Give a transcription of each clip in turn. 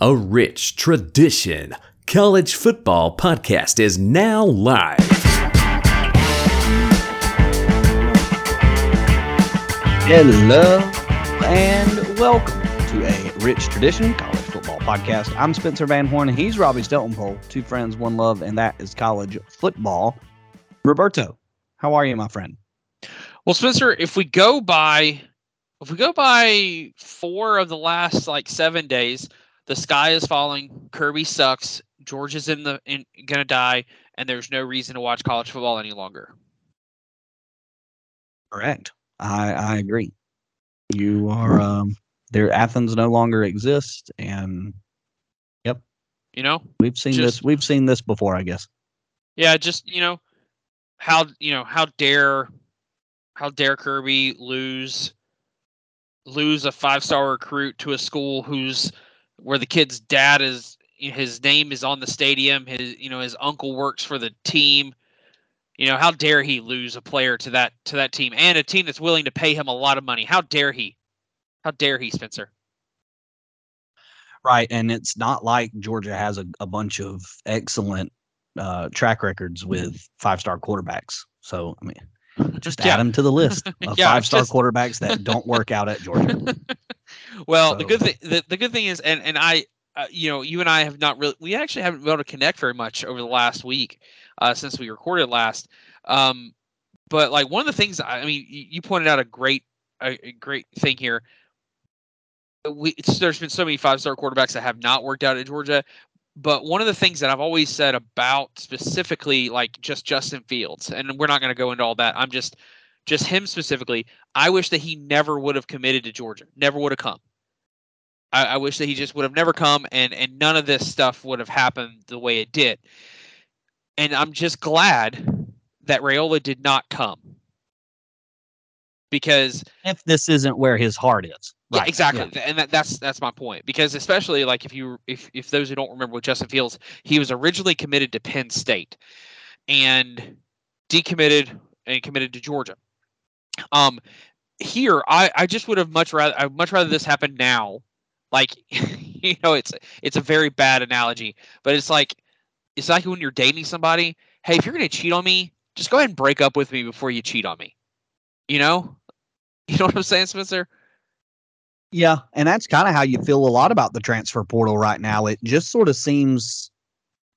A rich tradition. College football podcast is now live. Hello and welcome to a rich tradition college football podcast. I'm Spencer Van Horn. He's Robbie Steltonpole. Two friends, one love, and that is college football. Roberto, how are you, my friend? Well, Spencer, if we go by if we go by four of the last like seven days, the sky is falling, Kirby sucks, Georgia's in the in, gonna die, and there's no reason to watch college football any longer. Correct. I I agree. You are um there Athens no longer exists and yep. You know? We've seen Just- this we've seen this before, I guess. Yeah, just you know, how you know how dare how dare Kirby lose lose a five star recruit to a school who's where the kid's dad is his name is on the stadium his you know his uncle works for the team you know how dare he lose a player to that to that team and a team that's willing to pay him a lot of money how dare he how dare he spencer Right. And it's not like Georgia has a, a bunch of excellent uh, track records with five star quarterbacks. So, I mean, just Yeah. add them to the list of Yeah, five star just- quarterbacks that don't work out at Georgia. well the good thing the, the good thing is and and i uh, you know you and i have not really we actually haven't been able to connect very much over the last week uh, since we recorded last um but like one of the things i I mean you, you pointed out a great a, a great thing here we it's, there's been so many five star quarterbacks that have not worked out at georgia but one of the things that i've always said about specifically like just justin fields and we're not going to go into all that i'm just just him specifically I wish that he never would have committed to Georgia, never would have come. I, I wish that he just would have never come, and and none of this stuff would have happened the way it did. And I'm just glad that Raiola did not come because if this isn't where his heart is. yeah, Right, exactly, Th- and that, that's that's my point. Because especially like if you if if those who don't remember with Justin Fields, he was originally committed to Penn State, and decommitted and committed to Georgia. Um, here I I just would have much rather I would much rather this happen now, like you know it's it's a very bad analogy, but it's like it's like when you're dating somebody. Hey, if you're gonna cheat on me, just go ahead and break up with me before you cheat on me. You know, you know what I'm saying, Spencer? Yeah, and that's kind of how you feel a lot about the transfer portal right now. It just sort of seems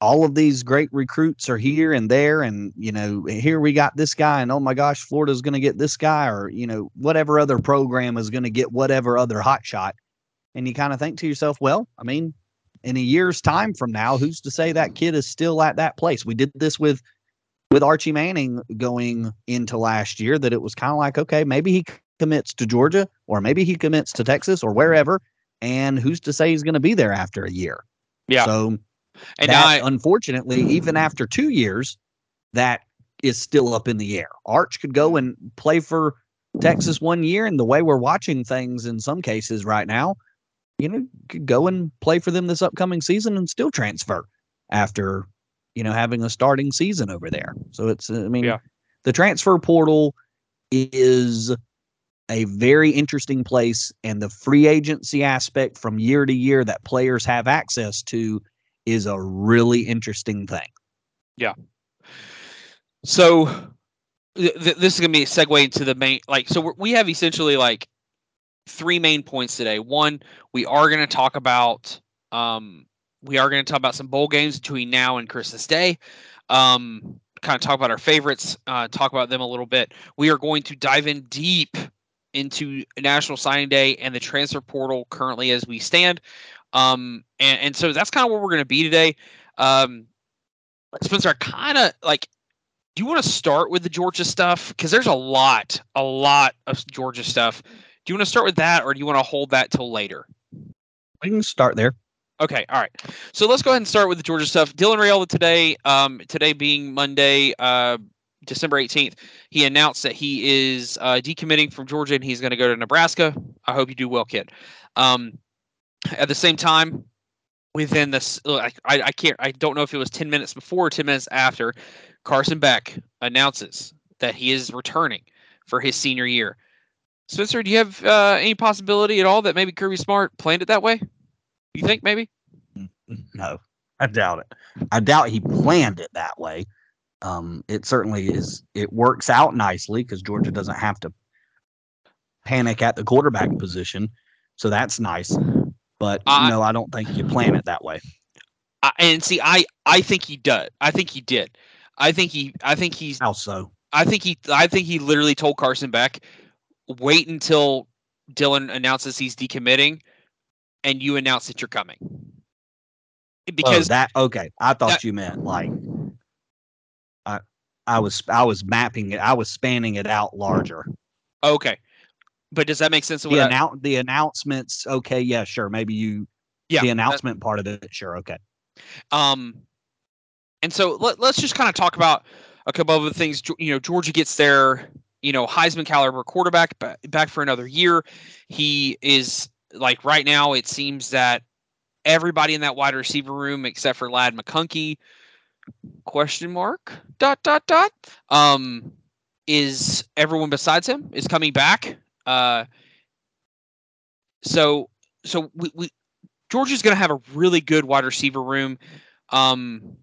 all of these great recruits are here and there, and you know, here we got this guy, and oh my gosh, Florida's going to get this guy, or you know, whatever other program is going to get whatever other hot shot, and you kind of think to yourself, well, I mean, in a year's time from now, who's to say that kid is still at that place? We did this with with Archie Manning going into last year, that it was kind of like, okay, maybe he commits to Georgia, or maybe he commits to Texas, or wherever. And who's to say he's going to be there after a year? Yeah. So, And that, I unfortunately, even hmm. after two years, that is still up in the air. Arch could go and play for Texas one year, and the way we're watching things in some cases right now, you know, go and play for them this upcoming season and still transfer after, you know, having a starting season over there. So it's, I mean, Yeah. the transfer portal is a very interesting place, and the free agency aspect from year to year that players have access to is a really interesting thing. Yeah. So th- th- this is gonna be a segue into the main like so we're, we have essentially like three main points today. One, we are gonna talk about um we are gonna talk about some bowl games between now and Christmas Day. Um kind of talk about our favorites, uh, talk about them a little bit. We are going to dive in deep into National Signing Day and the transfer portal currently as we stand. Um, and, and so that's kind of where we're going to be today. Um, Spencer, I kind of like, do you want to start with the Georgia stuff? Because there's a lot, a lot of Georgia stuff. Do you want to start with that or do you want to hold that till later? We can start there. Okay, all right. So let's go ahead and start with the Georgia stuff. Dylan Raiola today, um, today being Monday, uh, December 18th, he announced that he is uh, decommitting from Georgia and he's going to go to Nebraska. I hope you do well, kid. Um, at the same time, within this, I, I I can't, I don't know if it was 10 minutes before or 10 minutes after, Carson Beck announces that he is returning for his senior year. Spencer, do you have uh, any possibility at all that maybe Kirby Smart planned it that way? You think maybe? No, I doubt it. I doubt he planned it that way. Um, it certainly is. It works out nicely because Georgia doesn't have to panic at the quarterback position, so that's nice. But I- no, I don't think you plan it that way. I, and see, I I think he did. I think he did. I think he. I think he's. How so? I think he. I think he literally told Carson Beck, wait until Dylan announces he's decommitting, and you announce that you're coming. Because oh, that okay. I thought that- you meant like I I was I was mapping it. I was spanning it out larger. okay, but does that make sense? The what I- the announcements. Okay, yeah, sure. Maybe you. Yeah, The that- announcement part of it. Sure. Okay. Um, and so let, let's just kind of talk about a couple of the things. You know, Georgia gets their you know Heisman caliber quarterback ba- back for another year. He is like right now. It seems that everybody in that wide receiver room except for Ladd McConkey question mark dot dot dot um is everyone besides him is coming back. Uh, so so we, we Georgia's going to have a really good wide receiver room. Um,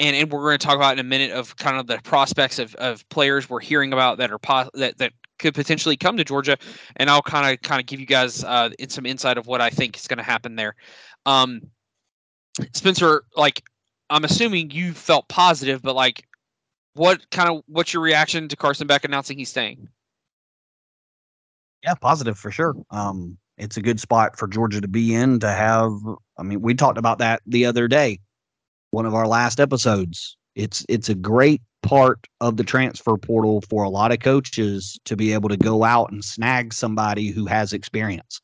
and, and we're going to talk about in a minute of kind of the prospects of, of players we're hearing about that are pos- that, that could potentially come to Georgia. And I'll kind of kind of give you guys uh, some insight of what I think is going to happen there. Um, Spencer, like I'm assuming you felt positive, but like what kind of what's your reaction to Carson Beck announcing he's staying? Yeah, positive for sure. Um, it's a good spot for Georgia to be in to have. I mean, we talked about that the other day, one of our last episodes. It's it's a great part of the transfer portal for a lot of coaches to be able to go out and snag somebody who has experience.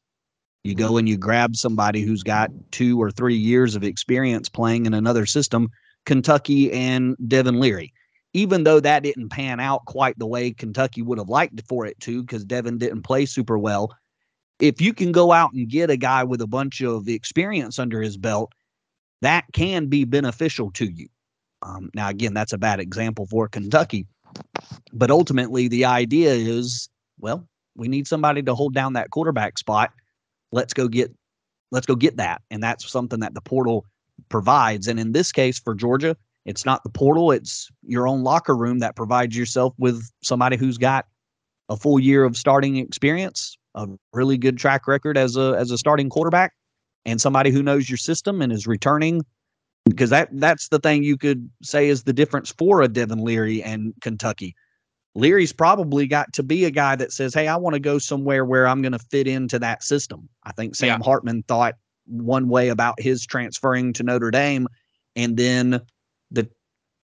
You go and you grab somebody who's got two or three years of experience playing in another system, Kentucky and Devin Leary even though that didn't pan out quite the way Kentucky would have liked for it to, because Devin didn't play super well. If you can go out and get a guy with a bunch of experience under his belt, that can be beneficial to you. Um, now, again, that's a bad example for Kentucky, but ultimately the idea is, well, we need somebody to hold down that quarterback spot. Let's go get, let's go get that, and that's something that the portal provides. And in this case, for Georgia, it's not the portal, it's your own locker room that provides yourself with somebody who's got a full year of starting experience, a really good track record as a as a starting quarterback, and somebody who knows your system and is returning because that that's the thing you could say is the difference for a Devin Leary and Kentucky. Leary's probably got to be a guy that says, "Hey, I want to go somewhere where I'm going to fit into that system." I think Sam Yeah. Hartman thought one way about his transferring to Notre Dame, and then the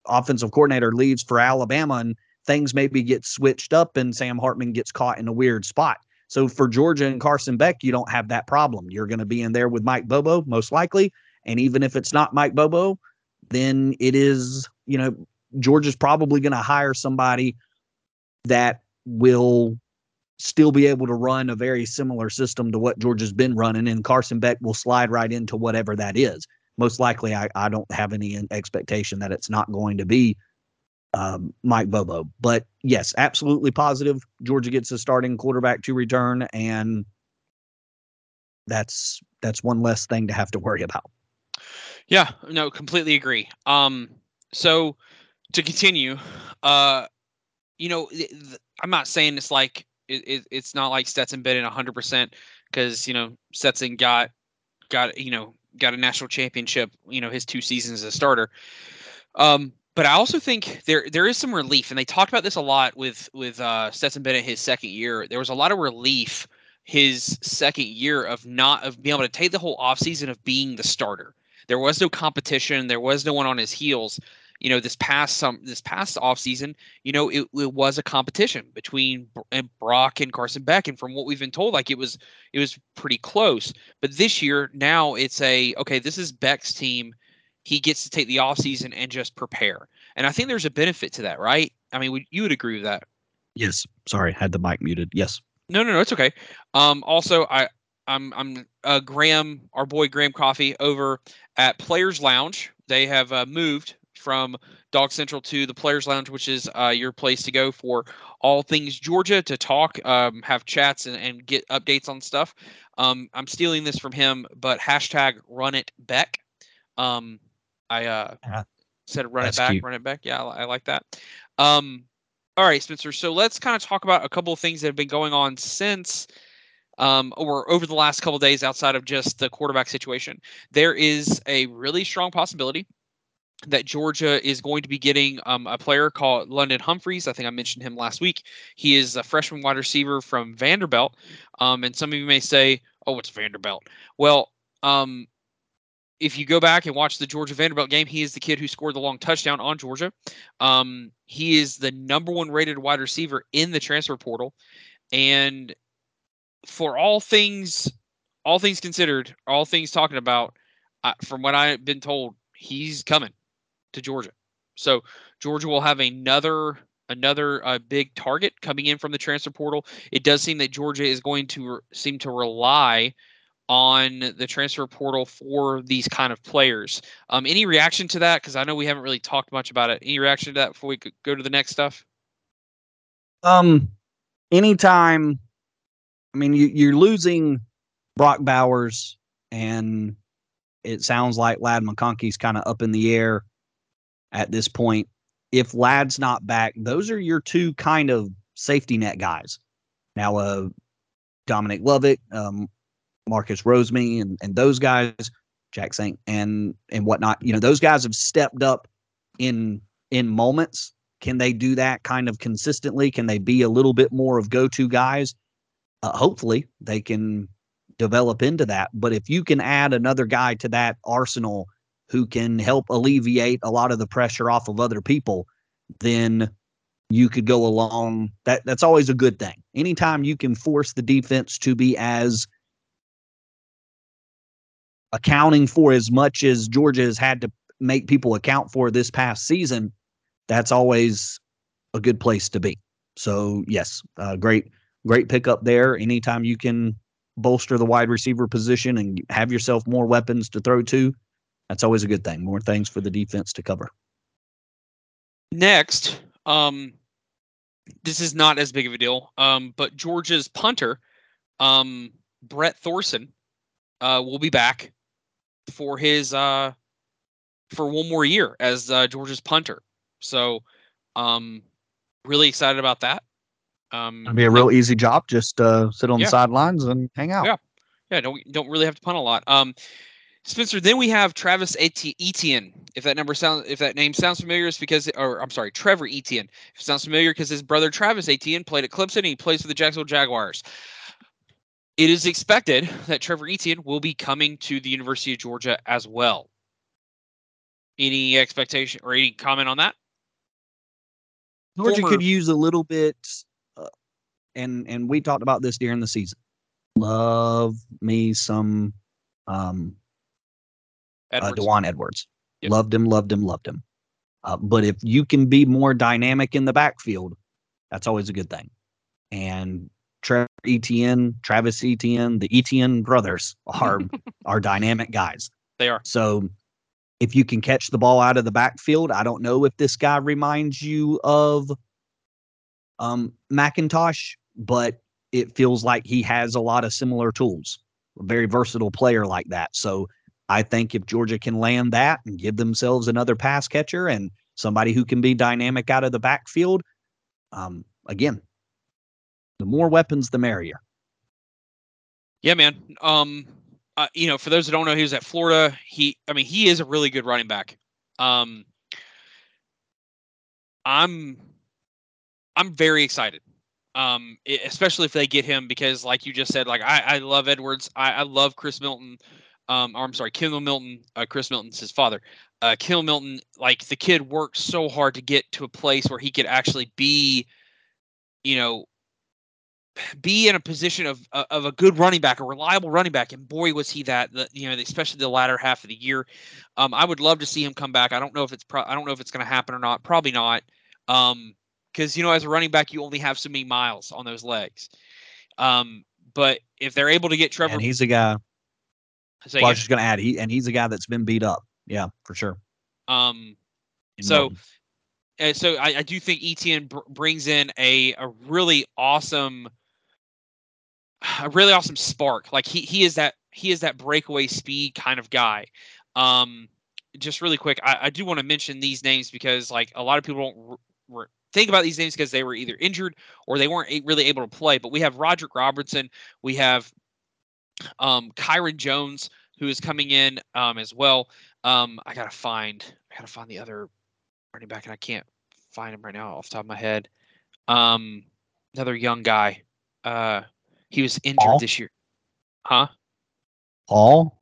offensive coordinator leaves for Alabama, and things maybe get switched up, and Sam Hartman gets caught in a weird spot. So for Georgia and Carson Beck, you don't have that problem. You're going to be in there with Mike Bobo most likely, and even if it's not Mike Bobo, then it is you know Georgia's probably going to hire somebody that will still be able to run a very similar system to what Georgia's been running, and Carson Beck will slide right into whatever that is. Most likely, I, I don't have any expectation that it's not going to be um, Mike Bobo. But yes, absolutely positive. Georgia gets a starting quarterback to return, and that's that's one less thing to have to worry about. Yeah, no, completely agree. Um, so to continue, uh, you know, th- th- I'm not saying it's like it, it, it's not like Stetson been in 100 percent because you know Stetson got got you know got a national championship. You know, his two seasons as a starter. Um, but I also think there there is some relief, and they talked about this a lot with with uh, Stetson Bennett his second year. There was a lot of relief his second year of not of being able to take the whole offseason of being the starter. There was no competition. There was no one on his heels. You know, this past some this past offseason, you know, it, it was a competition between Brock and Carson Beck, and from what we've been told, like it was it was pretty close. But this year, now it's a okay. This is Beck's team. He gets to take the offseason and just prepare. And I think there's a benefit to that, right? I mean, would, you would agree with that? Yes. Sorry, had the mic muted. Yes. No, no, no, it's okay. Um, also, I, I'm, I'm uh, Graham, our boy Graham Coffee over at Players Lounge. They have uh, moved from Dog Central to the Players Lounge, which is uh, your place to go for all things Georgia to talk, um, have chats, and, and get updates on stuff. Um, I'm stealing this from him, but hashtag Run It Beck Um, I uh, Yeah. said run it back, cute. run it back. Yeah, I, I like that. Um, all right, Spencer. So let's kind of talk about a couple of things that have been going on since um, or over the last couple of days outside of just the quarterback situation. There is a really strong possibility that Georgia is going to be getting um, a player called London Humphreys. I think I mentioned him last week. He is a freshman wide receiver from Vanderbilt. Um, and some of you may say, oh, it's Vanderbilt. Well, um, if you go back and watch the Georgia Vanderbilt game, he is the kid who scored the long touchdown on Georgia. Um, he is the number one rated wide receiver in the transfer portal. And for all things, all things considered, all things talking about, uh, from what I've been told, he's coming to Georgia. So Georgia will have another another uh, big target coming in from the transfer portal. It does seem that Georgia is going to re- seem to rely on the transfer portal for these kind of players. Um, any reaction to that? Because I know we haven't really talked much about it. Any reaction to that before we go to the next stuff? Um, anytime, I mean, you, you're losing Brock Bowers, and it sounds like Ladd McConkey's kind of up in the air at this point. If Ladd's not back, those are your two kind of safety net guys. Now, uh, Dominic Lovett, um, Marcus Rosemy, and and those guys, Jack Saint, and and whatnot. You know, those guys have stepped up in in moments. Can they do that kind of consistently? Can they be a little bit more of go-to guys? Uh, hopefully, they can develop into that. But if you can add another guy to that arsenal who can help alleviate a lot of the pressure off of other people, then you could go along. That that's always a good thing. Anytime you can force the defense to be as accounting for as much as Georgia has had to make people account for this past season, that's always a good place to be. So yes, uh, great, great pickup there. Anytime you can bolster the wide receiver position and have yourself more weapons to throw to, that's always a good thing. More things for the defense to cover. Next, um, this is not as big of a deal, um, but Georgia's punter, um, Brett Thorson, uh, will be back for his uh, for one more year as uh, Georgia's punter. So, um, really excited about that. Um, It'll be a real easy job. Just uh, sit on Yeah. the sidelines and hang out. Yeah. yeah, don't don't really have to punt a lot. Um, Spencer, then we have Travis Eti- Etienne. If that number sounds, if that name sounds familiar, it's because, or I'm sorry, Trevor Etienne. If it sounds familiar, because his brother Travis Etienne played at Clemson and he plays for the Jacksonville Jaguars. It is expected that Trevor Etienne will be coming to the University of Georgia as well. Any expectation or any comment on that? Georgia Former- could use a little bit, uh, and and we talked about this during the season. Love me some um, uh, Edwards? Dewan Edwards. Yep. Loved him, loved him, loved him. Uh, but if you can be more dynamic in the backfield, that's always a good thing. And Trevor Etienne, Travis Etienne, the Etienne brothers are are dynamic guys. They are. So if you can catch the ball out of the backfield, I don't know if this guy reminds you of um McIntosh, but it feels like he has a lot of similar tools. A very versatile player like that. So I think if Georgia can land that and give themselves another pass catcher and somebody who can be dynamic out of the backfield, um, again, the more weapons, the merrier. Yeah, man. Um, uh, you know, for those that don't know, he was at Florida. He, I mean, he is a really good running back. Um, I'm, I'm very excited. Um, especially if they get him because, like you just said, like I, I love Edwards. I, I love Chris Milton. Um, or I'm sorry, Kendall Milton. Uh, Chris Milton's his father. Uh, Kendall Milton, like the kid worked so hard to get to a place where he could actually be, you know, be in a position of uh, of a good running back, a reliable running back, and boy was he that. The, you know, especially the latter half of the year. Um, I would love to see him come back. I don't know if it's pro- I don't know if it's going to happen or not. Probably not. Um, because you know, as a running back, you only have so many miles on those legs. Um, but if they're able to get Trevor, And he's a guy. say Well, I was just going to add, he and he's a guy that's been beat up. Yeah, for sure. um, In So, and so I, I do think ETN br- brings in a a really awesome, a really awesome spark. Like he he is that he is that breakaway speed kind of guy. Um, just really quick, I, I do want to mention these names because like a lot of people don't think about these names because they were either injured or they weren't a- really able to play. But we have Roderick Robertson, we have um, Kyron Jones, who is coming in um, as well. Um, I gotta find, I gotta find the other running back, and I can't find him right now off the top of my head. Um, another young guy. Uh, he was injured Paul? this year. Huh? Paul.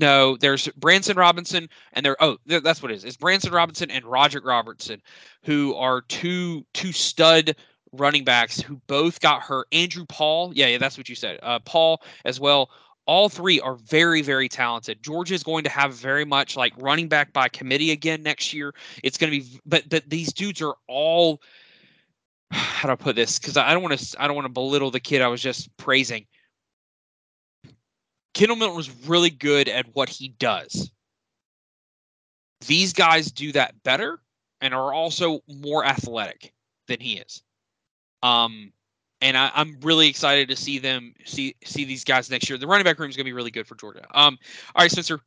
No, there's Branson Robinson, and there. Oh, th- that's what it is. It's Branson Robinson and Roger Robertson, who are two two stud running backs who both got hurt. Andrew Paul, yeah, yeah, that's what you said. Uh, Paul as well. All three are very, very talented. Georgia is going to have very much like running back by committee again next year. It's going to be, but but these dudes are all. How do I put this? Because I don't want to. I don't want to belittle the kid I was just praising. Kendall Milton was really good at what he does. These guys do that better and are also more athletic than he is. Um, and I, I'm really excited to see them see see these guys next year. The running back room is going to be really good for Georgia. Um, all right, Spencer.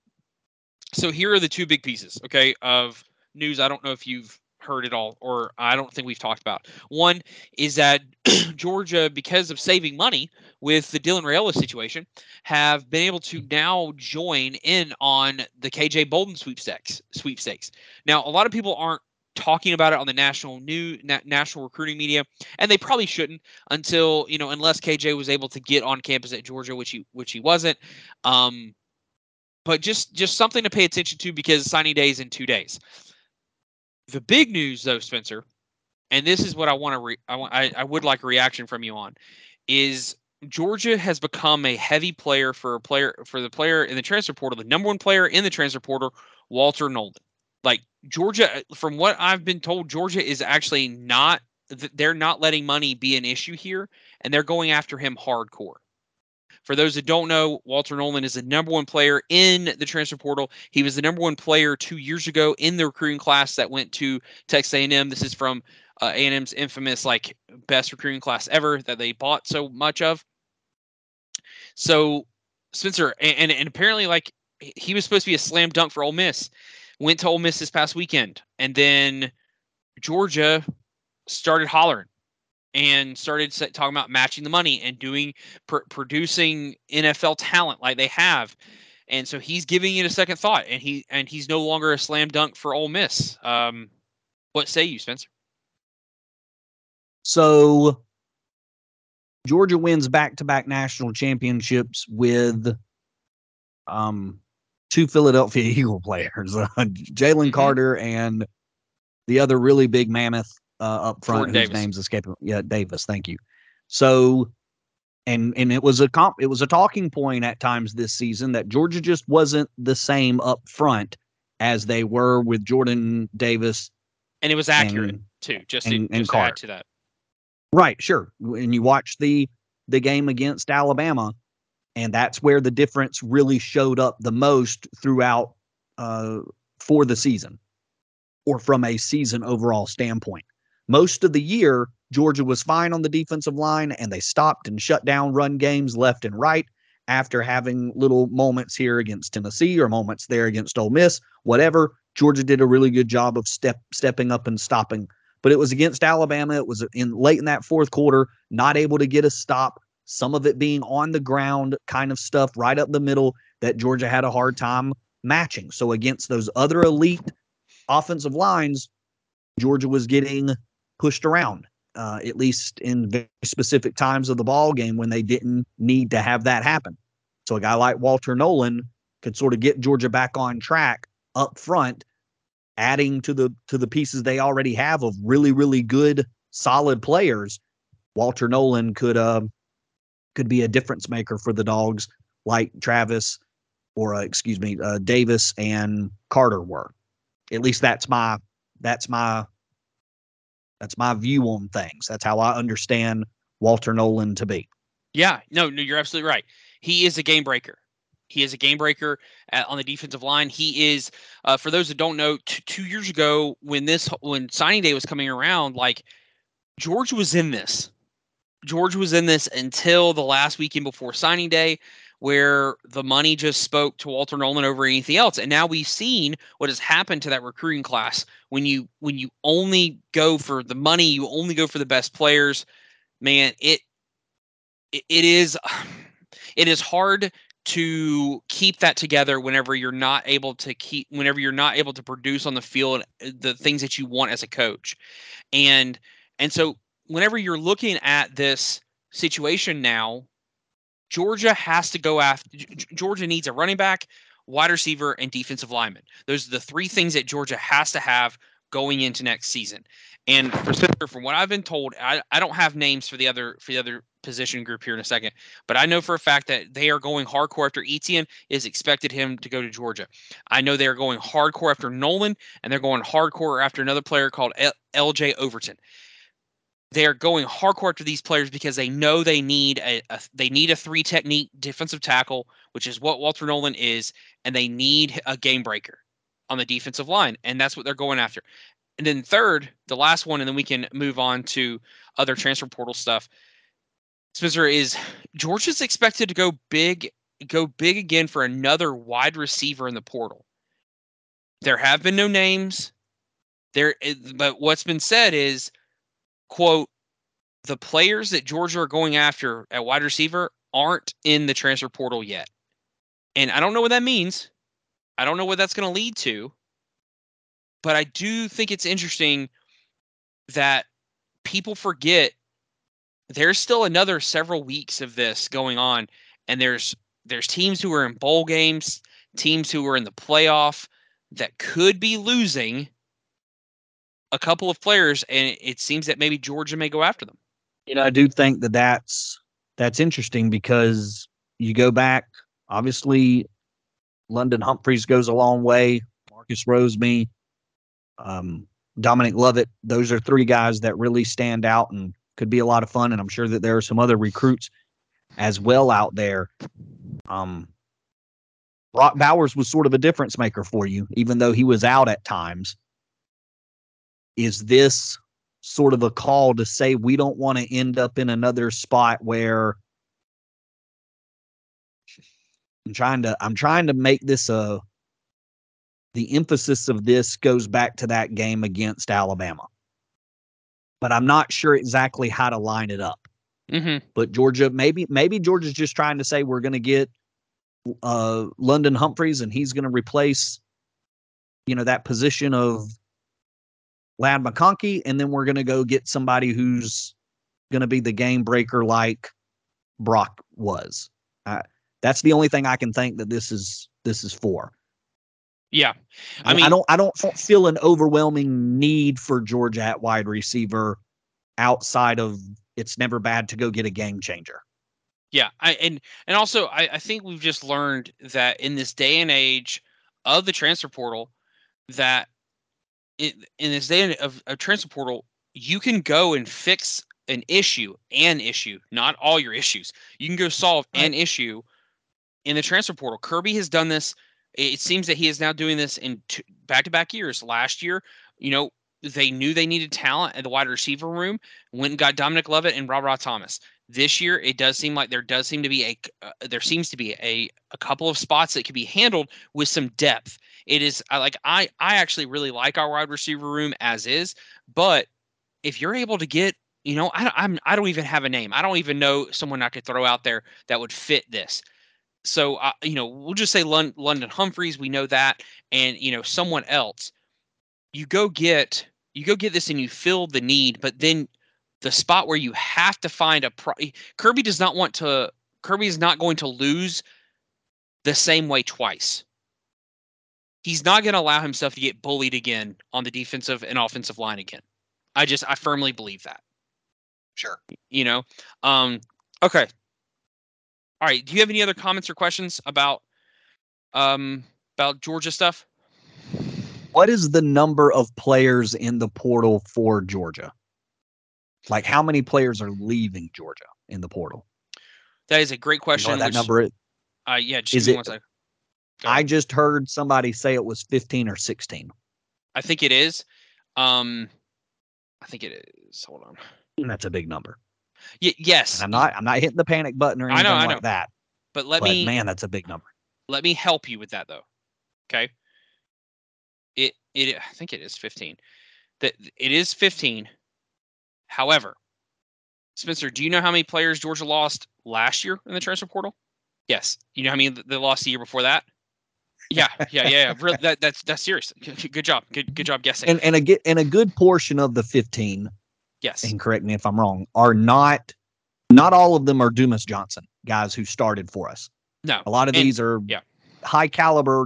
So here are the two big pieces, okay, of news. I don't know if you've heard it all, or I don't think we've talked about. One is that Georgia, because of saving money with the Dylan Raiola situation, have been able to now join in on the KJ Bolden sweepstakes. Sweepstakes. Now, a lot of people aren't talking about it on the national new na- national recruiting media, and they probably shouldn't until you know, unless KJ was able to get on campus at Georgia, which he which he wasn't. Um, but just just something to pay attention to because signing day is in two days. The big news, though, Spencer, and this is what I want to re- I want I, I would like a reaction from you on, is Georgia has become a heavy player for a player for the player in the transfer portal, the number one player in the transfer portal, Walter Nolen. Like Georgia, from what I've been told, Georgia is actually not they're not letting money be an issue here, and they're going after him hardcore. For those that don't know, Walter Nolen is the number one player in the transfer portal. He was the number one player two years ago in the recruiting class that went to Texas A&M. This is from uh, A&M's infamous like best recruiting class ever that they bought so much of. So Spencer and and, and apparently like he- he was supposed to be a slam dunk for Ole Miss. Went to Ole Miss this past weekend, and then Georgia started hollering and started talking about matching the money and doing pr- producing NFL talent like they have. And so he's giving it a second thought, and he and he's no longer a slam dunk for Ole Miss. Um, what say you, Spencer? So Georgia wins back-to-back national championships with um two Philadelphia Eagle players, uh, Jalen Mhm. Carter and the other really big mammoth uh, up front Jordan whose Davis. name's escaping. Yeah, Davis. Thank you. So, and and it was a comp. It was a talking point at times this season that Georgia just wasn't the same up front as they were with Jordan Davis And it was accurate and too. Just and- to, and just Carter. add to that. Right, sure. And you watch the the game against Alabama, and that's where the difference really showed up the most throughout uh, for the season, or from a season overall standpoint. Most of the year, Georgia was fine on the defensive line, and they stopped and shut down run games left and right. After having little moments here against Tennessee or moments there against Ole Miss, whatever, Georgia did a really good job of step stepping up and stopping but it was against Alabama. It was in late in that fourth quarter, not able to get a stop. Some of it being on the ground kind of stuff right up the middle that Georgia had a hard time matching. So against those other elite offensive lines, Georgia was getting pushed around, uh, at least in very specific times of the ball game when they didn't need to have that happen. So a guy like Walter Nolen could sort of get Georgia back on track up front adding to the to the pieces they already have of really really good solid players walter nolen could uh could be a difference maker for the dogs like travis or uh, excuse me uh, davis and carter were at least that's my that's my that's my view on things that's how i understand walter nolen to be Yeah, no, no, you're absolutely right. He is a game breaker. He is a game breaker uh, on the defensive line. He is, uh, for those that don't know, t- two years ago when this when signing day was coming around, like George was in this. George was in this until the last weekend before signing day, where the money just spoke to Walter Nolen over anything else. And now we've seen what has happened to that recruiting class when you when you only go for the money, you only go for the best players. Man, it it, it is it is hard to keep that together whenever you're not able to keep whenever you're not able to produce on the field uh, the things that you want as a coach and and so whenever you're looking at this situation now georgia has to go after georgia needs a running back wide receiver and defensive lineman those are the three things that georgia has to have going into next season and for from what I've been told, I, I don't have names for the other for the other position group here in a second, but I know for a fact that they are going hardcore after Etienne is expected him to go to Georgia. I know they are going hardcore after Nolen, and they're going hardcore after another player called L- L.J. Overton. They are going hardcore after these players because they know they need a, a they need a three technique defensive tackle, which is what Walter Nolen is, and they need a game breaker on the defensive line, and that's what they're going after. And then third, the last one, and then we can move on to other transfer portal stuff. Spencer is Georgia's expected to go big, go big again for another wide receiver in the portal. There have been no names. There, eh, but what's been said is, quote, the players that Georgia are going after at wide receiver aren't in the transfer portal yet. And I don't know what that means. I don't know what that's going to lead to but I do think it's interesting that people forget there's still another several weeks of this going on and there's there's teams who are in bowl games, teams who are in the playoff that could be losing a couple of players and it seems that maybe Georgia may go after them. You know, I do think that that's that's interesting because you go back obviously London Humphreys goes a long way, Marcus Rosemy, um, Dominic Lovett. Those are three guys that really stand out and could be a lot of fun. And I'm sure that there are some other recruits as well out there. Um, Brock Bowers was sort of a difference maker for you, even though he was out at times. Is this sort of a call to say we don't want to end up in another spot where I'm trying to I'm trying to make this a the emphasis of this goes back to that game against Alabama. But I'm not sure exactly how to line it up. Mm-hmm. But Georgia, maybe maybe Georgia's just trying to say we're going to get uh, London Humphreys and he's going to replace, you know, that position of Ladd McConkey, and then we're going to go get somebody who's going to be the game breaker like Brock was. That's the only thing I can think that this is this is for. Yeah, I mean, I don't, I don't feel an overwhelming need for Georgia at wide receiver outside of it's never bad to go get a game changer. Yeah, I and and also I, I think we've just learned that in this day and age of the transfer portal, that in, in this day of a transfer portal, you can go and fix an issue, an issue, not all your issues. You can go solve an issue in the transfer portal. Kirby has done this it seems that he is now doing this in back to back years. Last year, you know, they knew they needed talent at the wide receiver room, went and got Dominic Lovett and Rob Rob Thomas. This year, it does seem like there does seem to be a uh, there seems to be a a couple of spots that could be handled with some depth. It is like I I actually really like our wide receiver room as is, but if you're able to get you know I I'm I don't even have a name. I don't even know someone I could throw out there that would fit this. So uh, you know we'll just say Lon- london humphreys we know that and you know someone else. You go get you go get this and you fill the need but then the spot where you have to find a pro- kirby does not want to kirby is not going to lose the same way twice he's not going to allow himself to get bullied again on the defensive and offensive line again i just i firmly believe that sure you know um okay all right. Do you have any other comments or questions about um about Georgia stuff? What is the number of players in the portal for Georgia? Like how many players are leaving Georgia in the portal? That is a great question. You know that which, number is? Uh, yeah, just is it, I just heard somebody say it was 15 or 16. I think it is. Um, I think it is. Hold on. That's a big number. Y- yes. And I'm not I'm not hitting the panic button or anything I know, I know. like that. But let but me man, that's a big number. let me help you with that though. Okay. It it I think it is 15. That it is 15. However, Spencer, do you know how many players Georgia lost last year in the transfer portal? Yes. You know how many they lost the year before that? Yeah, yeah, yeah. yeah. Really, that, that's that's serious. Good, good job. Good good job guessing. And and a ge- and a good portion of the 15, yes. and correct me if I'm wrong, are not not all of them are Dumas Johnson guys who started for us. No. A lot of And- these are yeah. high caliber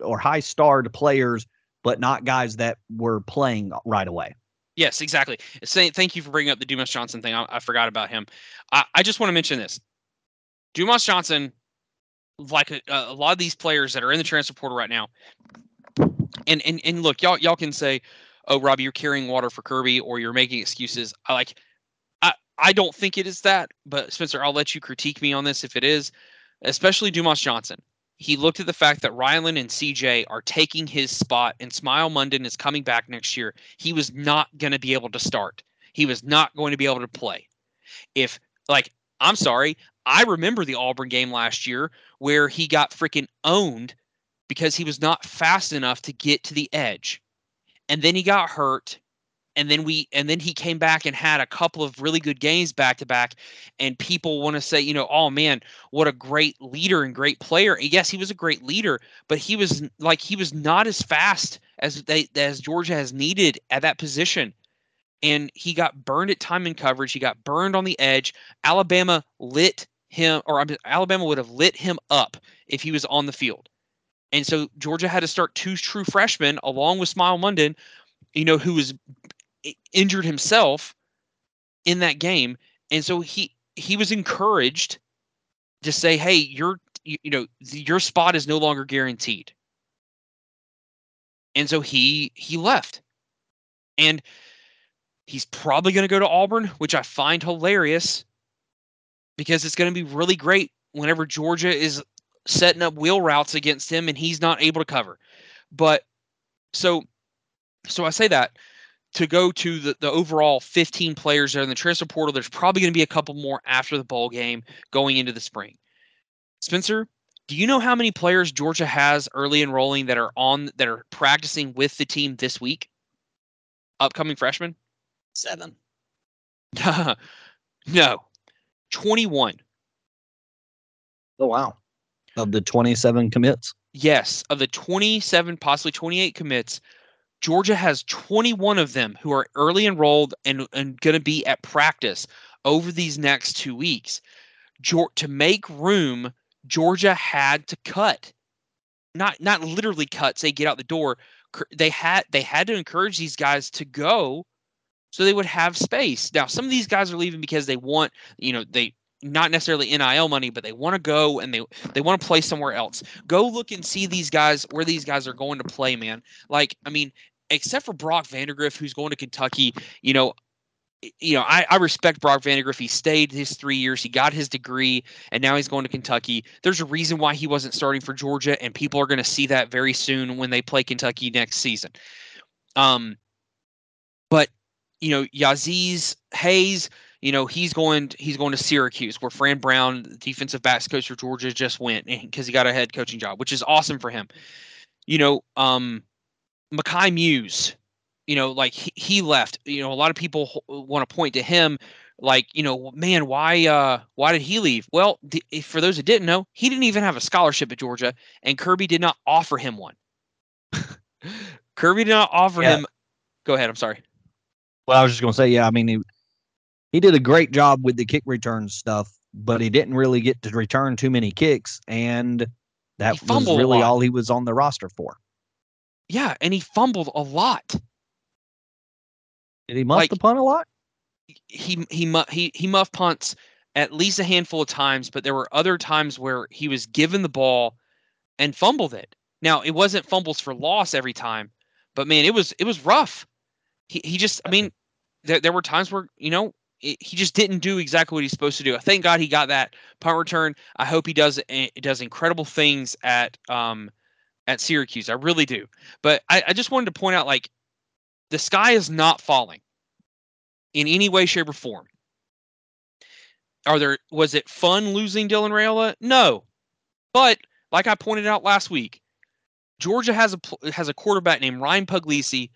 or high starred players, but not guys that were playing right away. Yes, exactly. Say, thank you for bringing up the Dumas Johnson thing. I, I forgot about him. I, I just want to mention this. Dumas Johnson, like a, a lot of these players that are in the transfer portal right now, and and and look, y'all y'all can say, "Oh, Robbie, you're carrying water for Kirby," or you're making excuses. I like, I I don't think it is that, but Spencer, I'll let you critique me on this if it is, especially Dumas Johnson. He looked at the fact that Raylen and CJ are taking his spot, and Smael Mondon is coming back next year. He was not going to be able to start. He was not going to be able to play. If like, I'm sorry, I remember the Auburn game last year where he got freaking owned because he was not fast enough to get to the edge. And then he got hurt. And then we and then he came back and had a couple of really good games back to back. And people want to say, you know, oh man, what a great leader and great player. And yes, he was a great leader, but he was like he was not as fast as they as Georgia has needed at that position. And he got burned at time and coverage. He got burned on the edge. Alabama lit him, or Alabama would have lit him up if he was on the field. And so Georgia had to start two true freshmen along with Smael Mondon, you know, who was injured himself in that game. And so he he was encouraged to say, "Hey, your you, you know your spot is no longer guaranteed." And so he he left, and he's probably going to go to Auburn, which I find hilarious because it's going to be really great whenever Georgia is setting up wheel routes against him and he's not able to cover. But so so I say that to go to the, the overall 15 players that are in the transfer portal. There's probably going to be a couple more after the bowl game going into the spring. Spencer, do you know how many players Georgia has early enrolling that are on that are practicing with the team this week? Upcoming freshmen? Seven. no. 21. Oh wow. Of the 27 commits. Yes, of the 27, possibly 28 commits, Georgia has 21 of them who are early enrolled and, and going to be at practice over these next two weeks. Geor- to make room, Georgia had to cut. Not not literally cut, say get out the door. They had they had to encourage these guys to go so they would have space. Now, some of these guys are leaving because they want, you know, they not necessarily NIL money, but they want to go and they they want to play somewhere else. Go look and see these guys where these guys are going to play, man. Like, I mean, except for Brock Vandergriff, who's going to Kentucky, you know, you know, I, I respect Brock Vandergriff. He stayed his three years, he got his degree, and now he's going to Kentucky. There's a reason why he wasn't starting for Georgia, and people are going to see that very soon when they play Kentucky next season. Um, but you know, Yaziz Hayes, you know, he's going he's going to Syracuse, where Fran Brown, defensive backs coach for Georgia, just went because he got a head coaching job, which is awesome for him. You know, um, Mekhi Mews, you know, like he, he left. You know, a lot of people want to point to him, like, you know, man, why uh why did he leave? Well, if- for those that didn't know, he didn't even have a scholarship at Georgia, and Kirby did not offer him one. Kirby did not offer Yeah. him. Go ahead. I'm sorry. Well, I was just gonna say, yeah, I mean he he did a great job with the kick return stuff, but he didn't really get to return too many kicks, and that was really all he was on the roster for. Yeah, and he fumbled a lot. Did he muff Like- the punt a lot? he he he he muff punts at least a handful of times, but there were other times where he was given the ball and fumbled it. Now it wasn't fumbles for loss every time, but man, it was it was rough. He he just I mean, there there were times where you know it, he just didn't do exactly what he's supposed to do. Thank God he got that punt return. I hope he does eh, does incredible things at um at Syracuse. I really do. But I, I just wanted to point out like the sky is not falling in any way, shape, or form. are there was it fun losing Dylan Raiola? No. But like I pointed out last week, Georgia has a has a quarterback named Ryan Puglisi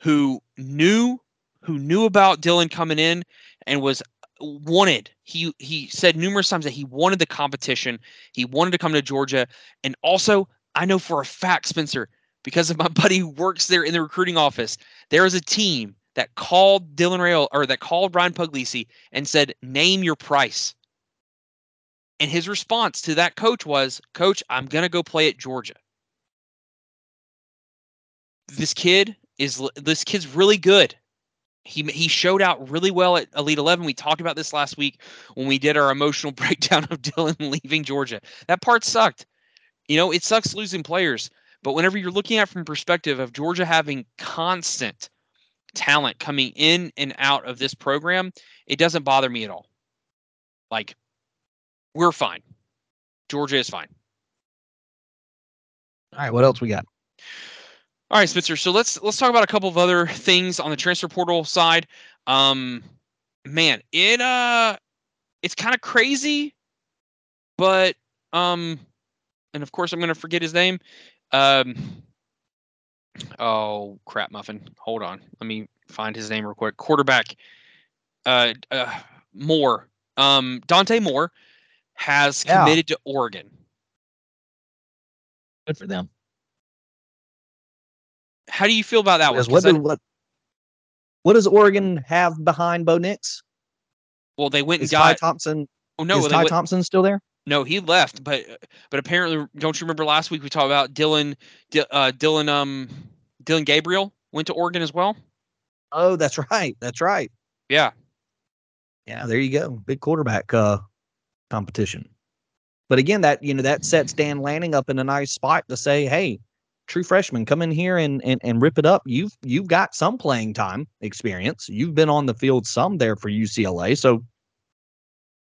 who knew who knew about Dylan coming in and was wanted. He he said numerous times that he wanted the competition. He wanted to come to Georgia, and also I know for a fact, Spencer, because of my buddy who works there in the recruiting office, there is a team that called Dylan Raiola that called Ryan Puglisi and said, "Name your price." And his response to that coach was, "Coach, I'm gonna go play at Georgia." This kid is this kid's really good. He he showed out really well at Elite Eleven. We talked about this last week when we did our emotional breakdown of Dylan leaving Georgia. That part sucked. You know, it sucks losing players, but whenever you're looking at from perspective of Georgia having constant talent coming in and out of this program, it doesn't bother me at all. Like, we're fine. Georgia is fine. All right, what else we got? All right, Spencer. So let's let's talk about a couple of other things on the transfer portal side. Um, man, it uh, it's kind of crazy, but um, and of course I'm gonna forget his name. Um, oh crap, muffin. Hold on, let me find his name real quick. Quarterback, uh, uh Moore. Um, Dante Moore has Yeah. committed to Oregon. Good for them. How do you feel about that one? What, I- what what does Oregon have behind Bo Nix? well, they went and Is Ty. Thompson Oh no, is Ty went, Thompson still there? No, he left, but but apparently, don't you remember last week we talked about Dylan, uh, Dylan, um, Dillon Gabriel went to Oregon as well. Oh, that's right. That's right. Yeah, Yeah, there you go. Big quarterback uh competition. But again, that you know, that sets Dan Lanning up in a nice spot to say, hey, true freshman, come in here and and, and rip it up. You've you've got some playing time experience. You've been on the field some there for UCLA. So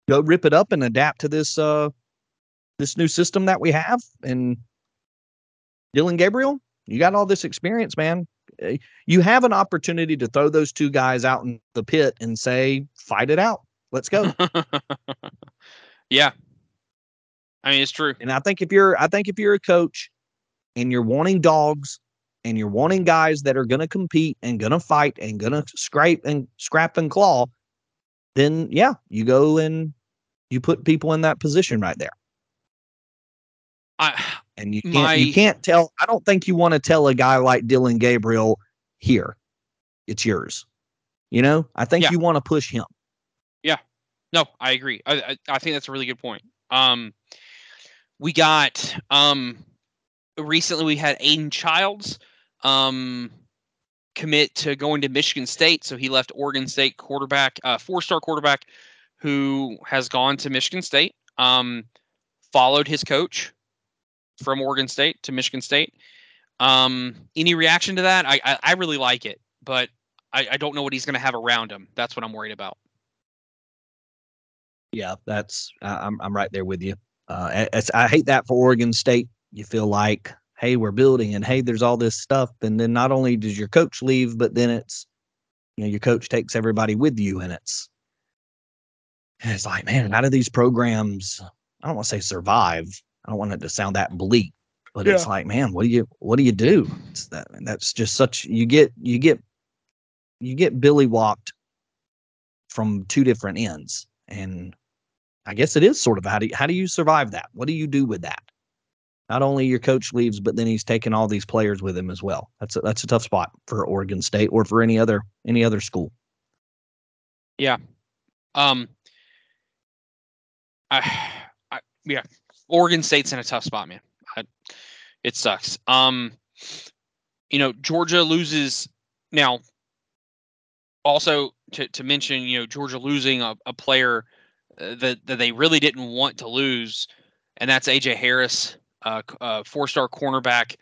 go rip it up and adapt to this uh this new system that we have. And Dillon Gabriel, you got all this experience, man. Eh, You have an opportunity to throw those two guys out in the pit and say, fight it out. Let's go. yeah. I mean, it's true. And I think if you're, I think if you're a coach and you're wanting dogs and you're wanting guys that are going to compete and going to fight and going to scrape and scrap and claw, then yeah, you go and you put people in that position right there. I And you can't, My- you can't tell. I don't think you want to tell a guy like Dillon Gabriel here, it's yours. You know, I think Yeah. you want to push him. Yeah. No, I agree. I, I I think that's a really good point. Um, we got um recently we had Aidan Chiles um commit to going to Michigan State, so he left Oregon State quarterback, uh, four-star quarterback who has gone to Michigan State. Um, followed his coach from Oregon State to Michigan State. Um, any reaction to that? I I, I really like it, but I, I don't know what he's going to have around him. That's what I'm worried about. Yeah, that's I- I'm I'm right there with you. Uh, I hate that for Oregon State. You feel like, hey, we're building, and hey, there's all this stuff, and then not only does your coach leave, but then it's, you know, your coach takes everybody with you, and it's, and it's like, man, how do these programs? I don't want to say survive. I don't want it to sound that bleak, but it's like, man, what do you what do you do? It's that that's just such you get you get you get Billy walked from two different ends, and I guess it is sort of how do you, how do you survive that? What do you do with that? Not only your coach leaves, but then he's taking all these players with him as well. That's a, that's a tough spot for Oregon State or for any other any other school. Yeah. Um, I, I, yeah, Oregon State's in a tough spot, man. I, it sucks. Um, you know, Georgia loses now. Also, to to mention, you know, Georgia losing a, a player uh, that that they really didn't want to lose, and that's AJ Harris, uh, uh, four-star cornerback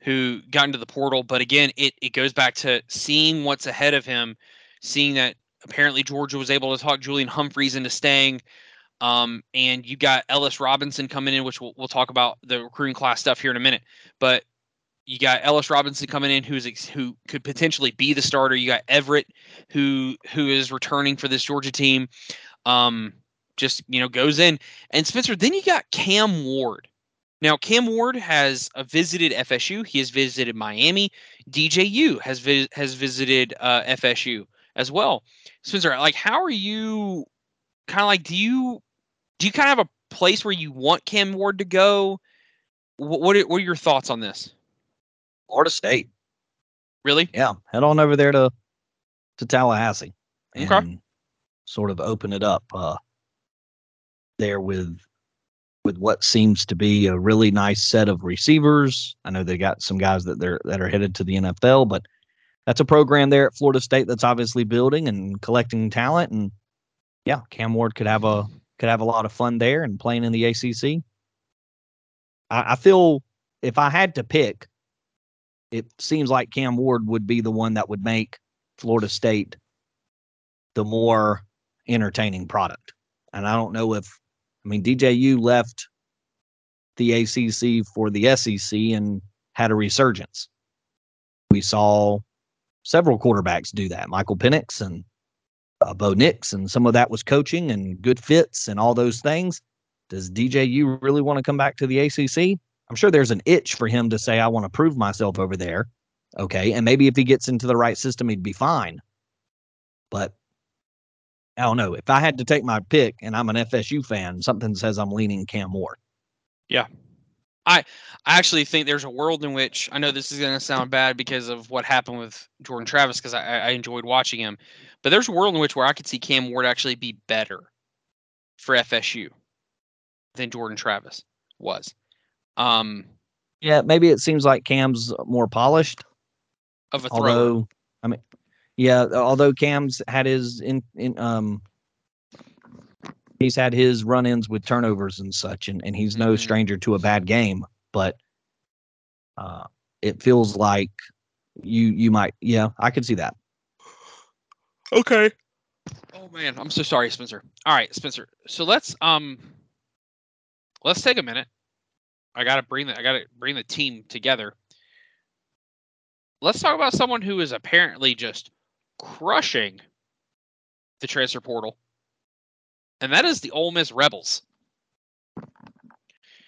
who got into the portal. But again, it it goes back to seeing what's ahead of him, seeing that apparently Georgia was able to talk Julian Humphreys into staying. Um, and you got Ellis Robinson coming in, which we'll, we'll talk about the recruiting class stuff here in a minute. But you got Ellis Robinson coming in, who's who could potentially be the starter. You got Everett, who who is returning for this Georgia team. Um, just you know goes in. And Spencer, then you got Cam Ward. Now Cam Ward has uh, visited FSU. He has visited Miami. DJU has vi- has visited uh, FSU as well. Spencer, like how are you? Kind of like, do you do you kind of have a place where you want Cam Ward to go? What what are, what are your thoughts on this? Florida State. Really? Yeah, head on over there to to Tallahassee and Okay. sort of open it up uh, there with with what seems to be a really nice set of receivers. I know they got some guys that they're that are headed to the NFL, but that's a program there at Florida State that's obviously building and collecting talent. And yeah, Cam Ward could have a could have a lot of fun there and playing in the ACC. I, I feel if I had to pick, it seems like Cam Ward would be the one that would make Florida State the more entertaining product. And I don't know if, I mean, DJU left the ACC for the SEC and had a resurgence. We saw several quarterbacks do that. Michael Penix and uh, Bo Nix, and some of that was coaching and good fits and all those things. Does DJU really want to come back to the ACC? I'm sure there's an itch for him to say, I want to prove myself over there. Okay. And maybe if he gets into the right system, he'd be fine. But I don't know. If I had to take my pick and I'm an FSU fan, something says I'm leaning Cam Ward. Yeah. I I actually think there's a world in which I know this is going to sound bad because of what happened with Jordan Travis because I, I enjoyed watching him, but there's a world in which where I could see Cam Ward actually be better for FSU than Jordan Travis was. Um, Yeah, maybe it seems like Cam's more polished. of a throw. Although, I mean, yeah, although Cam's had his in in um, he's had his run-ins with turnovers and such, and and he's no Mhm. stranger to a bad game. But uh, it feels like you you might, yeah, I could see that. Okay. Oh man, I'm so sorry, Spencer. All right, Spencer. So let's um let's take a minute. I gotta bring the I gotta bring the team together. Let's talk about someone who is apparently just crushing the transfer portal. And that is the Ole Miss Rebels.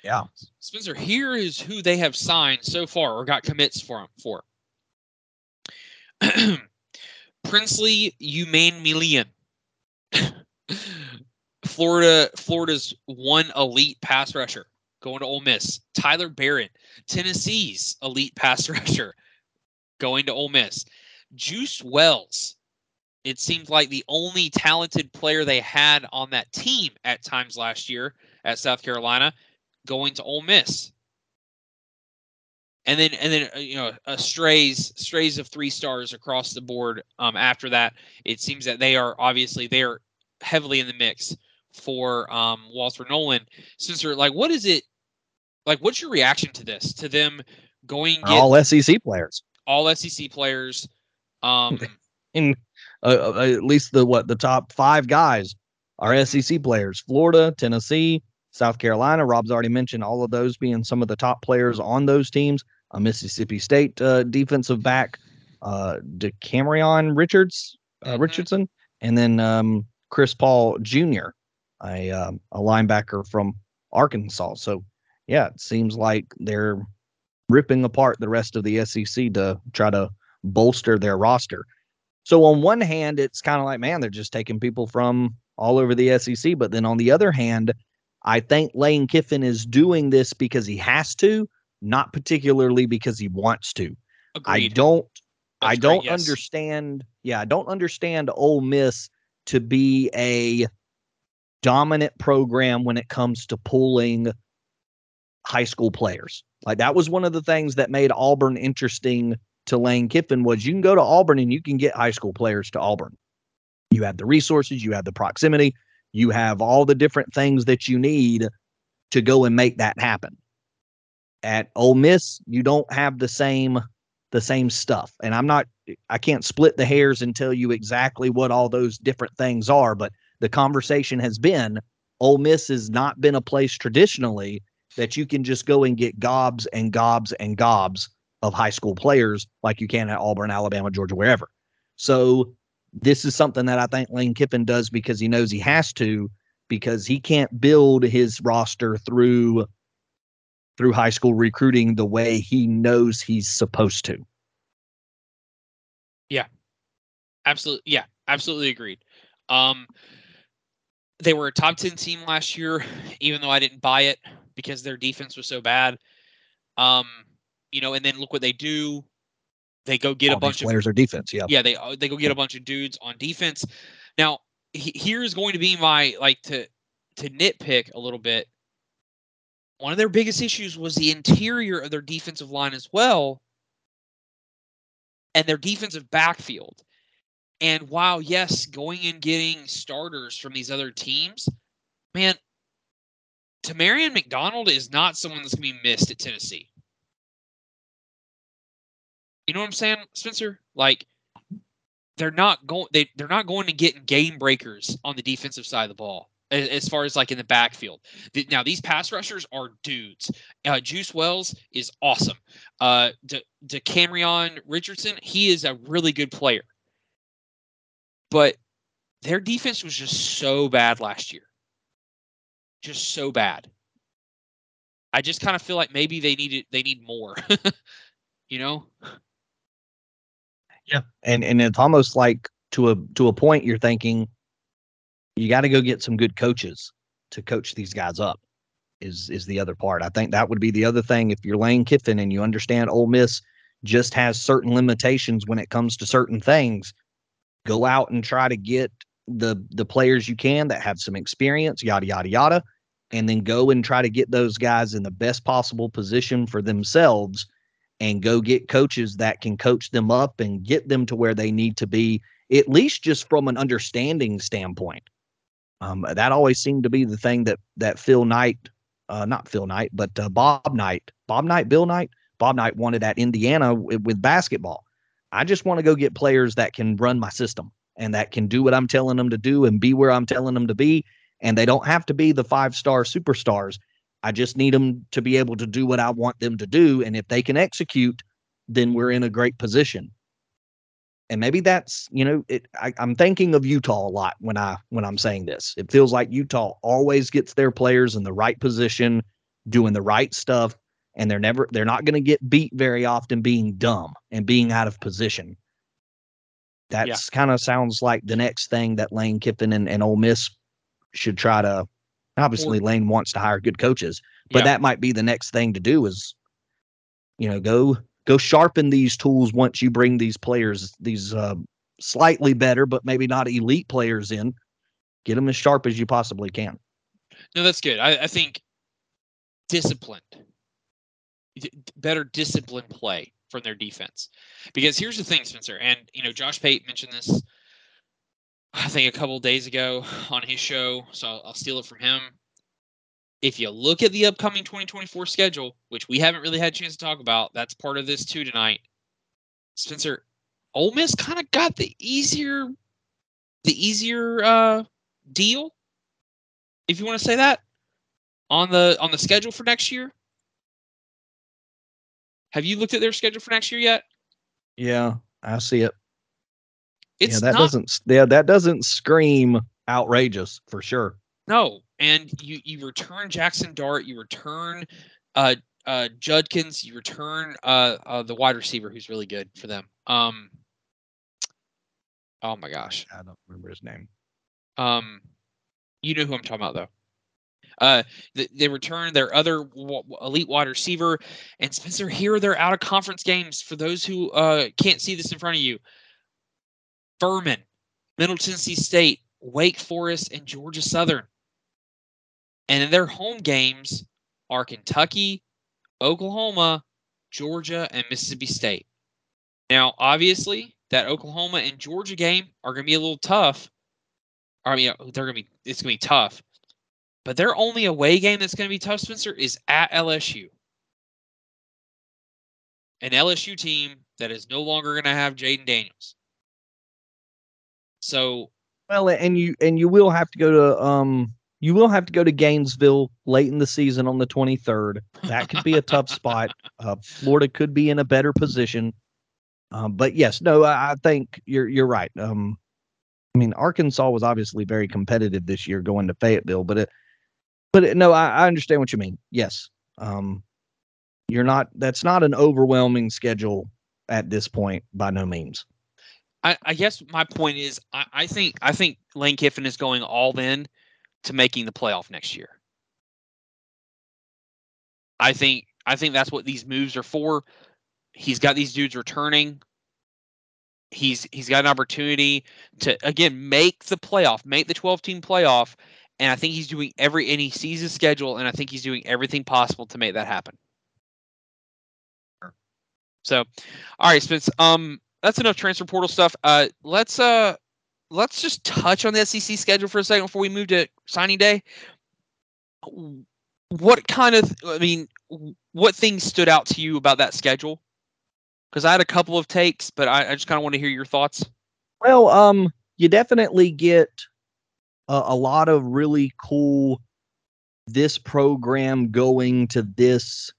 Yeah. Spencer, here is who they have signed so far or got commits for for. Princely Umanmielen. Florida Florida's one elite pass rusher going to Ole Miss. Tyler Baron, Tennessee's elite pass rusher going to Ole Miss. Juice Wells. It seemed like the only talented player they had on that team at times last year at South Carolina going to Ole Miss. And then and then uh, you know uh, strays strays of three stars across the board. Um, after that, it seems that they are obviously they are heavily in the mix for um Walter Nolen. Since they're like what is it? Like what's your reaction to this? To them going get all SEC players. All SEC players. Um, in uh, uh, at least the what the top five guys are SEC players. Florida, Tennessee, South Carolina. Rob's already mentioned all of those being some of the top players on those teams. A Mississippi State uh, defensive back, uh, DeCamerion Richards, uh, Mhm. Richardson, and then um, Chris Paul Jr., a um, a linebacker from Arkansas. So yeah, it seems like they're ripping apart the rest of the SEC to try to bolster their roster. So on one hand, it's kind of like, man, they're just taking people from all over the SEC. But then on the other hand, I think Lane Kiffin is doing this because he has to, not particularly because he wants to. I don't I don't great, yes. understand. Yeah, I don't understand Ole Miss to be a dominant program when it comes to pulling high school players. Like that was one of the things that made Auburn interesting to Lane Kiffin was you can go to Auburn and you can get high school players to Auburn. You have the resources, you have the proximity, you have all the different things that you need to go and make that happen. At Ole Miss, you don't have the same the same stuff. And I'm not I can't split the hairs and tell you exactly what all those different things are, but the conversation has been Ole Miss has not been a place traditionally that you can just go and get gobs and gobs and gobs of high school players like you can at Auburn, Alabama, Georgia, wherever. So this is something that I think Lane Kiffin does because he knows he has to, because he can't build his roster through through high school recruiting the way he knows he's supposed to. Yeah. Absolutely, yeah, absolutely agreed. Um, they were a top ten team last year, even though I didn't buy it because their defense was so bad. Um, you know, and then look what they do. They go get All a bunch of players are defense. Yeah. yeah they uh, they go get a bunch of dudes on defense now he, here's going to be my like to to nitpick a little bit one of their biggest issues was the interior of their defensive line as well and their defensive backfield and while yes going and getting starters from these other teams man Tamarion McDonald is not someone that's going to be missed at Tennessee. You know what I'm saying, Spencer? Like they're not going they they're not going to get game breakers on the defensive side of the ball as, as far as like in the backfield. The, now these pass rushers are dudes. Uh, Juice Wells is awesome. Uh, De, DeCamerion Richardson, he is a really good player. But their defense was just so bad last year. Just so bad. I just kind of feel like maybe they needed they need more. you know? Yeah. And and it's almost like to a to a point you're thinking you got to go get some good coaches to coach these guys up is is the other part. I think that would be the other thing if you're Lane Kiffin and you understand Ole Miss just has certain limitations when it comes to certain things. Go out and try to get the the players you can that have some experience, yada yada yada, and then go and try to get those guys in the best possible position for themselves and go get coaches that can coach them up and get them to where they need to be, at least just from an understanding standpoint. Um, that always seemed to be the thing that that Phil Knight, uh, not Phil Knight, but uh, Bob Knight, Bob Knight, Bill Knight, Bob Knight wanted at Indiana with basketball. I just want to go get players that can run my system and that can do what I'm telling them to do and be where I'm telling them to be. And they don't have to be the five star superstars. I just need them to be able to do what I want them to do. And if they can execute, then we're in a great position. And maybe that's, you know, it, I, I'm thinking of Utah a lot when I when I'm saying this. It feels like Utah always gets their players in the right position, doing the right stuff, and they're never they're not going to get beat very often being dumb and being out of position. That's kind of sounds like the next thing that Lane Kiffin and, and Ole Miss should try to obviously Lane wants to hire good coaches, but Yeah. that might be the next thing to do is you know, go go sharpen these tools once you bring these players, these uh, slightly better but maybe not elite players in. Get them as sharp as you possibly can. No, that's good. I, I think disciplined, d- better disciplined play from their defense. Because here's the thing, Spencer, and you know, Josh Pate mentioned this, I think a couple days ago on his show, so I'll, I'll steal it from him. If you look at the upcoming 2024 schedule, which we haven't really had a chance to talk about, that's part of this too tonight. Spencer, Ole Miss kind of got the easier, the easier uh, deal, if you want to say that, on the on the schedule for next year. Have you looked at their schedule for next year yet? Yeah, I see it. It's yeah, that not doesn't yeah, that doesn't scream outrageous for sure. no, and you you return Jackson Dart, you return uh uh Judkins, you return uh, uh the wide receiver who's really good for them. Um Oh my gosh. I don't remember his name. Um, you know who I'm talking about, though. Uh, th- they return their other w- elite wide receiver, and Spencer. Here, they're out of conference games. For those who uh can't see this in front of you, Furman, Middle Tennessee State, Wake Forest, and Georgia Southern. And their home games are Kentucky, Oklahoma, Georgia, and Mississippi State. Now, obviously, that Oklahoma and Georgia game are going to be a little tough. I mean, uh, they're going to be it's going to be tough. But their only away game that's going to be tough, Spencer, is at LSU. An LSU team that is no longer going to have Jayden Daniels. So, Well, and you and you will have to go to um you will have to go to Gainesville late in the season on the 23rd. That could be a tough spot. Uh, Florida could be in a better position. Um, but yes, no, I, I think you're you're right. Um, I mean, Arkansas was obviously very competitive this year going to Fayetteville, but it, but it, no, I, I understand what you mean. Yes, um, you're not. That's not an overwhelming schedule at this point by no means. I, I guess my point is, I, I think I think Lane Kiffin is going all in to making the playoff next year. I think I think that's what these moves are for. He's got these dudes returning. He's he's got an opportunity to again make the playoff, make the 12 team playoff, and I think he's doing every and he sees his schedule, and I think he's doing everything possible to make that happen. So, all right, Spence. Um, that's enough transfer portal stuff. Uh, let's uh, let's just touch on the SEC schedule for a second before we move to signing day. What kind of, I mean, what things stood out to you about that schedule? Because I had a couple of takes, but I, I just kind of want to hear your thoughts. Well, um, you definitely get a, a lot of really cool this program going to this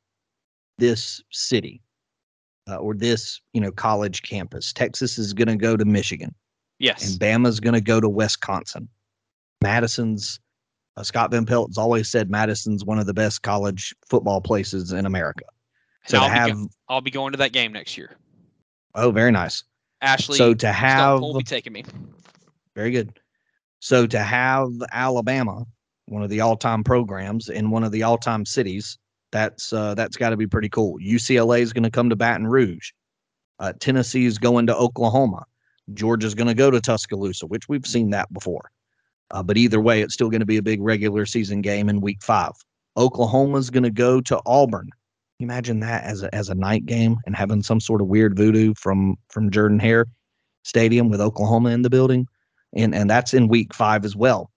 this city uh, or this you know college campus. Texas is going to go to Michigan. Yes. And Bama's going to go to Wisconsin. Madison's uh, Scott Van Pelt has always said Madison's one of the best college football places in America. So I'll, have, be go- I'll be going to that game next year. Oh, very nice. Ashley, so to have will be taking me. Very good. So to have Alabama, one of the all-time programs in one of the all-time cities, that's uh, that's got to be pretty cool. UCLA is going to come to Baton Rouge. Uh, Tennessee is going to Oklahoma. Georgia's going to go to Tuscaloosa, which we've seen that before. Uh, but either way, it's still going to be a big regular season game in Week Five. Oklahoma's going to go to Auburn. Imagine that as a as a night game and having some sort of weird voodoo from from Jordan Hare Stadium with Oklahoma in the building, and and that's in Week Five as well.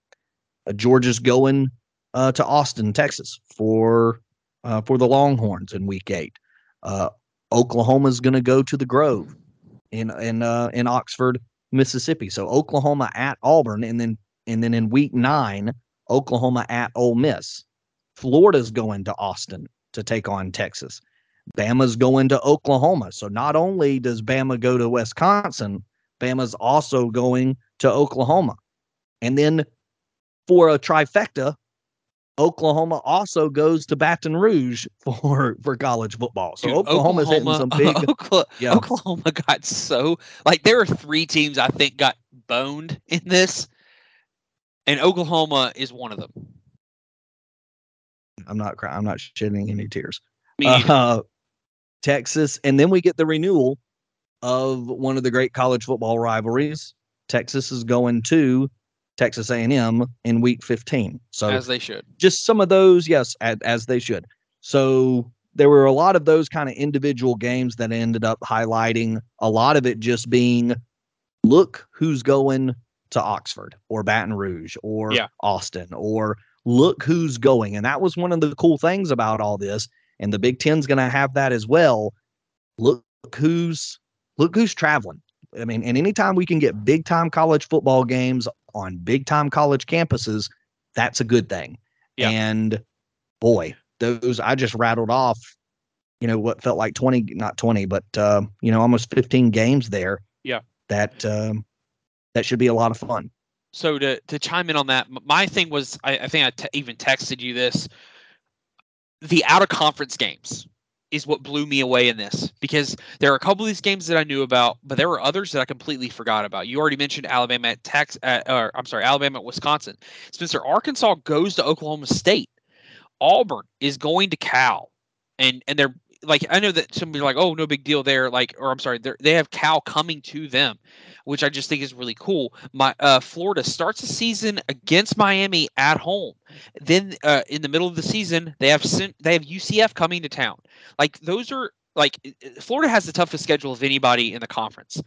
Uh, Georgia's going uh, to Austin, Texas for uh, for the Longhorns in Week Eight. Uh, is going to go to the Grove in in uh, in Oxford, Mississippi. So Oklahoma at Auburn, and then and then in Week Nine, Oklahoma at Ole Miss. Florida's going to Austin to take on Texas. Bama's going to Oklahoma. So not only does Bama go to Wisconsin, Bama's also going to Oklahoma. And then for a trifecta, Oklahoma also goes to Baton Rouge for for college football. So Dude, Oklahoma's Oklahoma, hitting some big. Oklahoma, yeah. Oklahoma got so like there are three teams I think got boned in this, and Oklahoma is one of them. I'm not crying. I'm not shedding any tears. Uh, Texas, and then we get the renewal of one of the great college football rivalries. Texas is going to Texas A&M in week 15. So as they should. Just some of those, yes, as, as they should. So there were a lot of those kind of individual games that ended up highlighting a lot of it just being look who's going to Oxford or Baton Rouge or yeah. Austin or look who's going. And that was one of the cool things about all this. And the Big Ten's going to have that as well. Look who's look who's traveling. I mean, and anytime we can get big time college football games on big time college campuses, that's a good thing. Yeah. And boy, those I just rattled off, you know, what felt like 20, not 20, but, uh, you know, almost 15 games there. Yeah. That, um, that should be a lot of fun. So to, to chime in on that, my thing was, I, I think I t- even texted you this, the out of conference games is what blew me away in this because there are a couple of these games that I knew about, but there were others that I completely forgot about. You already mentioned Alabama at Tex, uh, or I'm sorry, Alabama at Wisconsin. Spencer, Arkansas goes to Oklahoma State. Auburn is going to Cal, and and they're like I know that somebody like oh no big deal there like or I'm sorry they have Cal coming to them which I just think is really cool. My uh, Florida starts the season against Miami at home. Then uh, in the middle of the season, they have they have UCF coming to town. Like those are like Florida has the toughest schedule of anybody in the conference,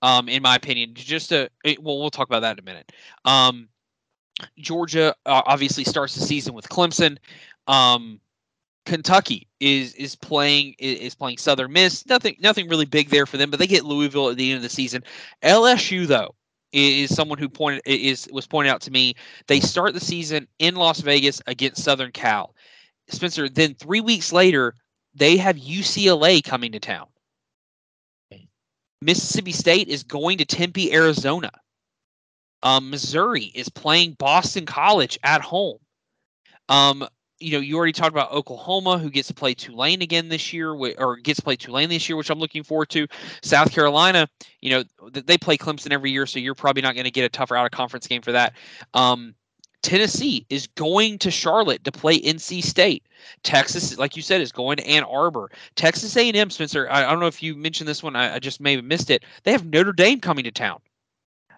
um, in my opinion. Just a well, we'll talk about that in a minute. Um, Georgia uh, obviously starts the season with Clemson. Um, Kentucky is is playing is playing Southern Miss. Nothing nothing really big there for them, but they get Louisville at the end of the season. LSU though is someone who pointed is was pointed out to me. They start the season in Las Vegas against Southern Cal. Spencer, then three weeks later, they have UCLA coming to town. Mississippi State is going to Tempe, Arizona. Um, Missouri is playing Boston College at home. Um, you know, you already talked about Oklahoma, who gets to play Tulane again this year, or gets to play Tulane this year, which I'm looking forward to. South Carolina, you know, they play Clemson every year, so you're probably not going to get a tougher out of conference game for that. Um, Tennessee is going to Charlotte to play NC State. Texas, like you said, is going to Ann Arbor. Texas A&M, Spencer. I, I don't know if you mentioned this one. I, I, just may have missed it. They have Notre Dame coming to town.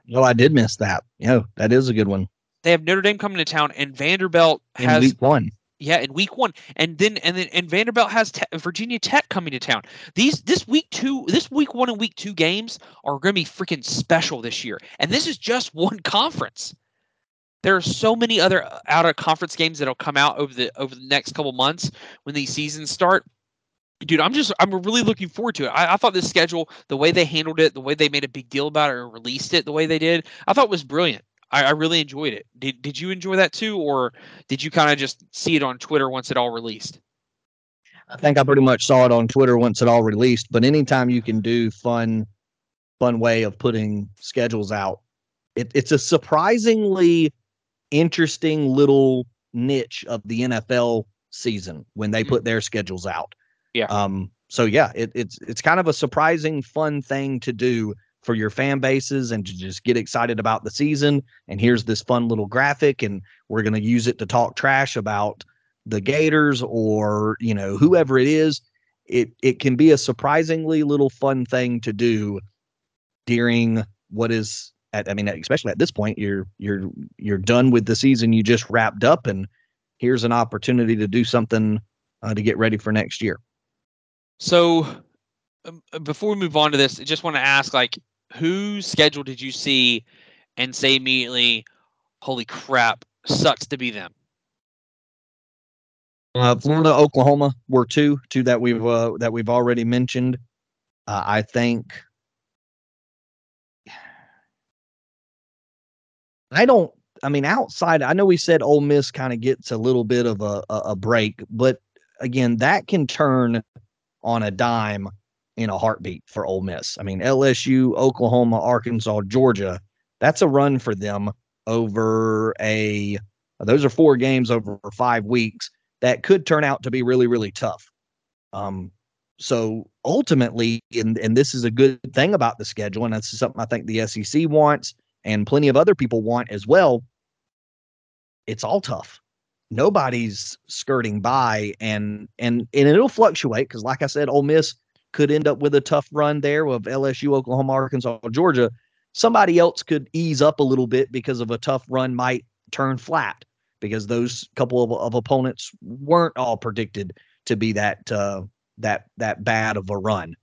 No, I did miss that. Yeah, that is a good one. They have Notre Dame coming to town, and Vanderbilt has in week one. Yeah, in week one, and then and then and Vanderbilt has te- Virginia Tech coming to town. These this week two, this week one and week two games are going to be freaking special this year, and this is just one conference. There are so many other uh, out of conference games that'll come out over the over the next couple months when these seasons start. Dude, I'm just I'm really looking forward to it. I, I thought this schedule, the way they handled it, the way they made a big deal about it or released it, the way they did, I thought was brilliant. I, I really enjoyed it. Did Did you enjoy that too, or did you kind of just see it on Twitter once it all released? I think I pretty much saw it on Twitter once it all released. But anytime you can do fun, fun way of putting schedules out, it, it's a surprisingly interesting little niche of the NFL season when they mm-hmm. put their schedules out. Yeah. Um. So yeah, it, it's it's kind of a surprising, fun thing to do for your fan bases and to just get excited about the season. And here's this fun little graphic, and we're going to use it to talk trash about the Gators or you know whoever it is. It it can be a surprisingly little fun thing to do during what is at, I mean especially at this point you're you're you're done with the season you just wrapped up and here's an opportunity to do something uh, to get ready for next year. So um, before we move on to this, I just want to ask like whose schedule did you see and say immediately, "Holy crap, sucks to be them"? Uh, Florida, Oklahoma were two, two that we've uh, that we've already mentioned. Uh, I think. I don't. I mean, outside, I know we said Ole Miss kind of gets a little bit of a, a, a break, but again, that can turn on a dime in a heartbeat for Ole Miss. I mean, LSU, Oklahoma, Arkansas, Georgia, that's a run for them over a those are four games over five weeks that could turn out to be really, really tough. Um, so ultimately, and, and this is a good thing about the schedule, and that's something I think the SEC wants and plenty of other people want as well. It's all tough. Nobody's skirting by and and and it'll fluctuate because like I said, Ole Miss could end up with a tough run there of LSU, Oklahoma, Arkansas, Georgia. Somebody else could ease up a little bit because of a tough run might turn flat because those couple of, of opponents weren't all predicted to be that uh, that that bad of a run.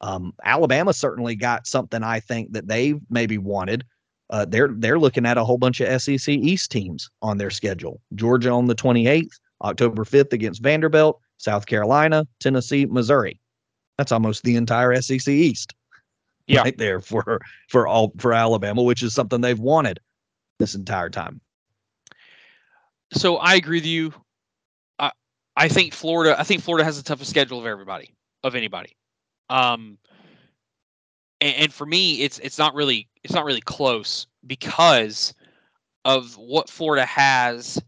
Um, Alabama certainly got something I think that they maybe wanted. Uh, they're they're looking at a whole bunch of SEC East teams on their schedule. Georgia on the 28th, October 5th against Vanderbilt, South Carolina, Tennessee, Missouri. That's almost the entire SEC East. Yeah. Right there for for all for Alabama, which is something they've wanted this entire time. So I agree with you. I I think Florida. I think Florida has the toughest schedule of everybody, of anybody. Um, and, and for me, it's it's not really it's not really close because of what Florida has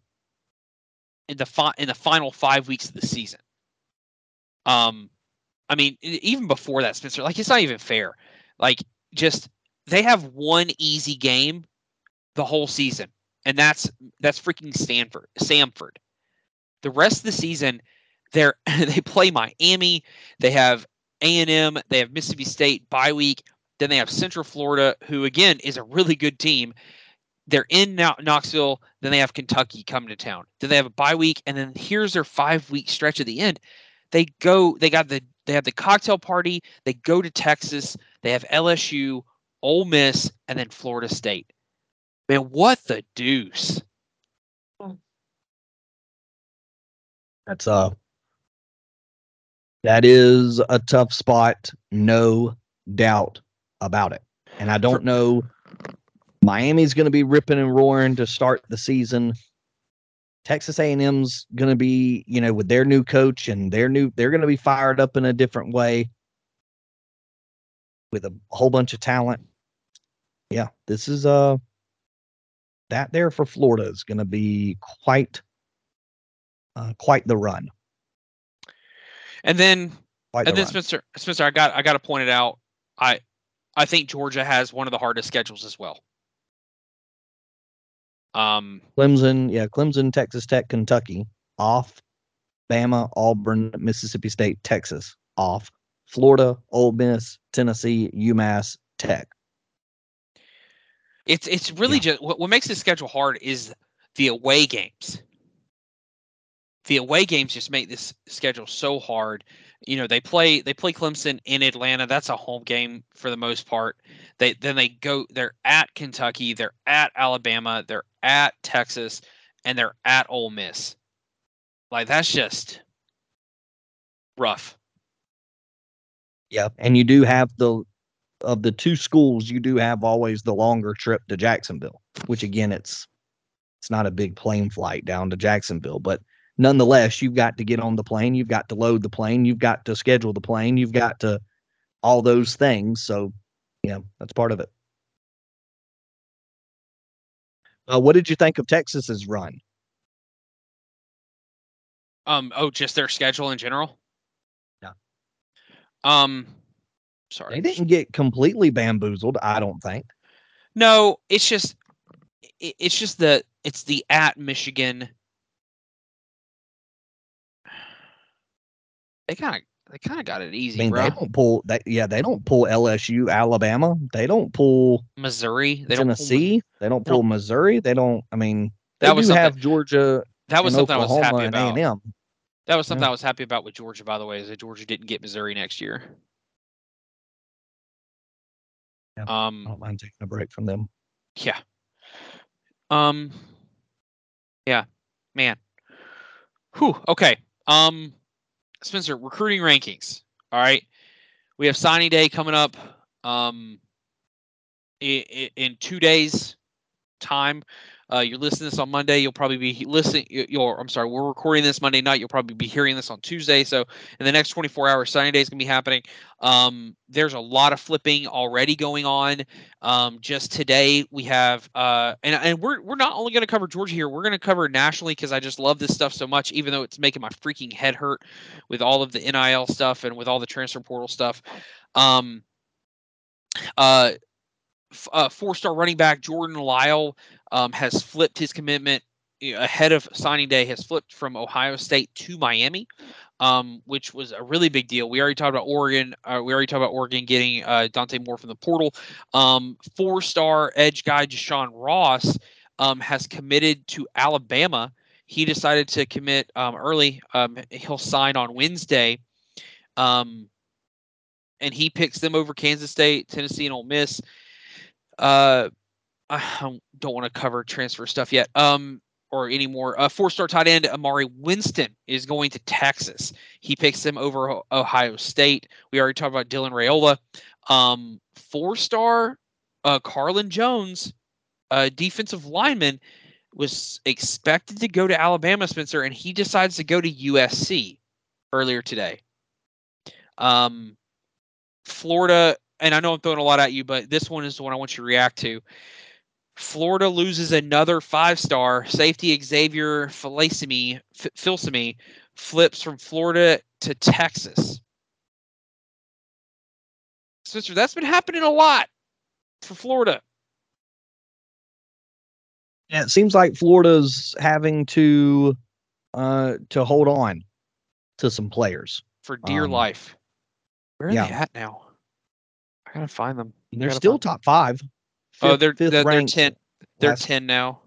in the fi- in the final five weeks of the season. Um, I mean, even before that, Spencer, like it's not even fair. Like, just they have one easy game the whole season, and that's that's freaking Stanford, Samford. The rest of the season, they're they play Miami, they have A and M, they have Mississippi State bye week, then they have Central Florida, who again is a really good team. They're in Knoxville, then they have Kentucky coming to town. Then they have a bye week, and then here's their five week stretch at the end. They go, they got the they have the cocktail party. They go to Texas. They have LSU, Ole Miss, and then Florida State. Man, what the deuce? That's uh that is a tough spot, no doubt about it. And I don't know Miami's going to be ripping and roaring to start the season. Texas A&M's going to be, you know, with their new coach and their new they're going to be fired up in a different way with a whole bunch of talent. Yeah, this is uh that there for Florida is going to be quite uh, quite the run. And then Quite and the then run. Spencer Spencer, I got I got to point it out. I I think Georgia has one of the hardest schedules as well. Um, Clemson, yeah, Clemson, Texas Tech, Kentucky off. Bama, Auburn, Mississippi State, Texas off. Florida, Ole Miss, Tennessee, UMass, Tech. it's it's really Yeah. just what, what makes this schedule hard is the away games. The away games just make this schedule so hard. You know, they play they play Clemson in Atlanta. That's a home game for the most part. They then they go they're at Kentucky, they're at Alabama, they're at Texas, and they're at Ole Miss. Like that's just rough. Yep. And you do have the of the two schools, you do have always the longer trip to Jacksonville, which again it's it's not a big plane flight down to Jacksonville, but nonetheless, you've got to get on the plane, you've got to load the plane, you've got to schedule the plane, you've got to all those things. So yeah, that's part of it. Uh, what did you think of Texas's run? Um. Oh, just their schedule in general. Yeah. Um. They didn't get completely bamboozled, I don't think. No, it's just, it's just the it's the at Michigan. They kind of they kind of got it easy. I mean, bro. they don't pull that. Yeah, they don't pull LSU, Alabama. They don't pull Missouri. They don't. pull Tennessee. They don't they don't- pull Missouri. They don't. I mean, That they was do have Georgia That was something I was happy about. A&M. That was something Yeah. I was happy about with Georgia, by the way, is that Georgia didn't get Missouri next year. Yeah. I Um. don't mind taking a break from them. Yeah. Um. Yeah, man. Whew. Okay. Um, Spencer, recruiting rankings. All right. We have signing day coming up. Um, in, in two days' time. Uh, you're listening to this on Monday. You'll probably be listening. You're, I'm sorry, we're recording this Monday night. You'll probably be hearing this on Tuesday. So in the next 24 hours, signing day is gonna be happening. Um, there's a lot of flipping already going on. Um, just today we have, uh, and and we're we're not only gonna cover Georgia here. We're gonna cover nationally because I just love this stuff so much. Even though it's making my freaking head hurt with all of the NIL stuff and with all the transfer portal stuff. Um, uh, uh, four-star running back Jordan Lyle um, has flipped his commitment ahead of signing day. Has flipped from Ohio State to Miami, um, which was a really big deal. We already talked about Oregon. Uh, we already talked about Oregon getting uh, Dante Moore from the portal. Um, four-star edge guy Deshaun Ross um, has committed to Alabama. He decided to commit um, early. Um, he'll sign on Wednesday. Um, and he picks them over Kansas State, Tennessee, and Ole Miss. Uh, I don't want to cover transfer stuff yet. Um, or anymore. Uh, four-star tight end Amari Winston is going to Texas. He picks them over Ohio State. We already talked about Dylan Raiola. Um, four-star uh, Carlin Jones, uh, defensive lineman, was expected to go to Alabama, Spencer, and he decides to go to USC earlier today. Um, Florida, and I know I'm throwing a lot at you, but this one is the one I want you to react to. Florida loses another five-star safety Xavier Filsaime, Filsaime flips from Florida to Texas. Sister, that's been happening a lot for Florida. Yeah, it seems like Florida's having to uh to hold on to some players. for dear Um, life. Where are yeah. they at now? I gotta find them. They're Gotta still find- top five. Oh, they're fifth they're, they're ten. They're last- ten now.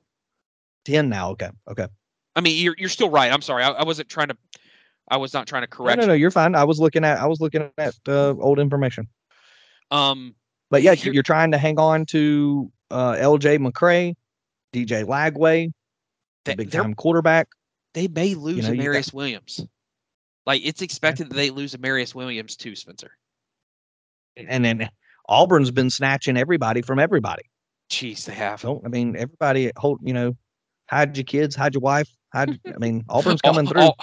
ten now. Okay, okay. I mean, you're you're still right. I'm sorry. I, I wasn't trying to. I was not trying to correct. no, no, you're fine. I was looking at I was looking at uh, old information. Um, But yeah, Here- you're trying to hang on to uh, L.J. McCray, DJ Lagway, they, the big time quarterback. they may lose know, you got- Williams. Like it's expected that they lose Amarius Williams too, Spencer. And then Auburn's been snatching everybody from everybody. Jeez, they have. So I mean, everybody hold you know, hide your kids, hide your wife, hide. I mean, Auburn's All- coming through. all-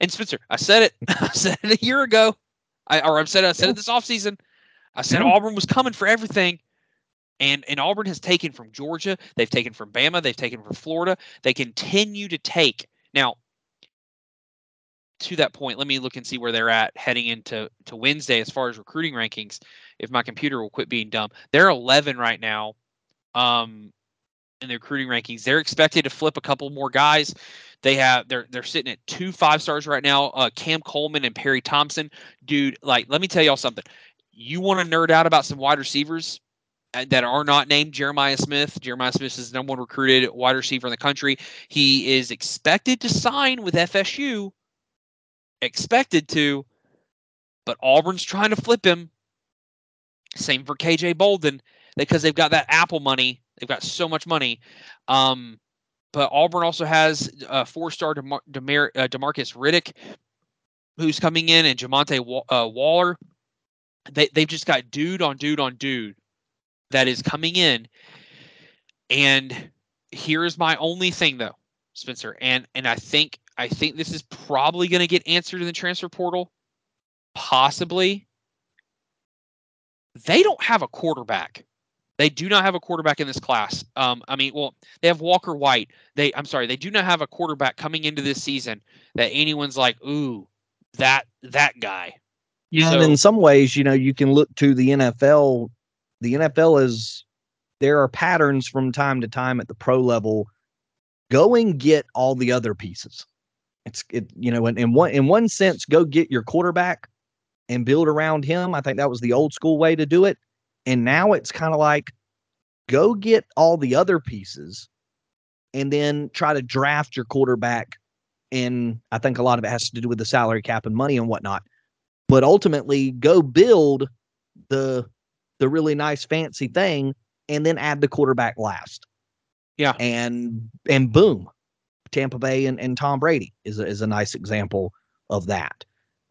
and Spencer, I said it. I said it a year ago. I or I said I said it this offseason. I said Yeah. Auburn was coming for everything, And and Auburn has taken from Georgia, they've taken from Bama, they've taken from Florida. They continue to take. Now, to that point, let me look and see where they're at heading into to Wednesday as far as recruiting rankings. If my computer will quit being dumb, they're 11 right now. Um, in the recruiting rankings, they're expected to flip a couple more guys. They have they're they're sitting at two five stars right now. Uh, Cam Coleman and Perry Thompson, dude. Like, let me tell y'all something. You want to nerd out about some wide receivers uh, that are not named Jeremiah Smith. Jeremiah Smith is the number one recruited wide receiver in the country. He is expected to sign with FSU expected to, but Auburn's trying to flip him. Same for KJ Bolden because they've got that Apple money. They've got so much money. Um, but Auburn also has a four-star DeMar- DeMar- uh, Demarcus Riddick, who's coming in, and Jamonte Wa- uh, Waller. They they've just got dude on dude on dude that is coming in. And here's my only thing though, Spencer, and and I think I think this is probably going to get answered in the transfer portal. Possibly. They don't have a quarterback. They do not have a quarterback in this class. Um, I mean, well, they have Walker White. They, I'm sorry, they do not have a quarterback coming into this season that anyone's like, ooh, that that guy. Yeah, so, and in some ways, you know, you can look to the NFL. The NFL is there are patterns from time to time at the pro level. Go and get all the other pieces. It's it, you know, in, in one in one sense, go get your quarterback and build around him. I think that was the old school way to do it. And now it's kind of like go get all the other pieces and then try to draft your quarterback. And I think a lot of it has to do with the salary cap and money and whatnot. But ultimately, go build the the really nice fancy thing and then add the quarterback last. Yeah. And and boom, Tampa Bay and, and Tom Brady is a, is a nice example of that,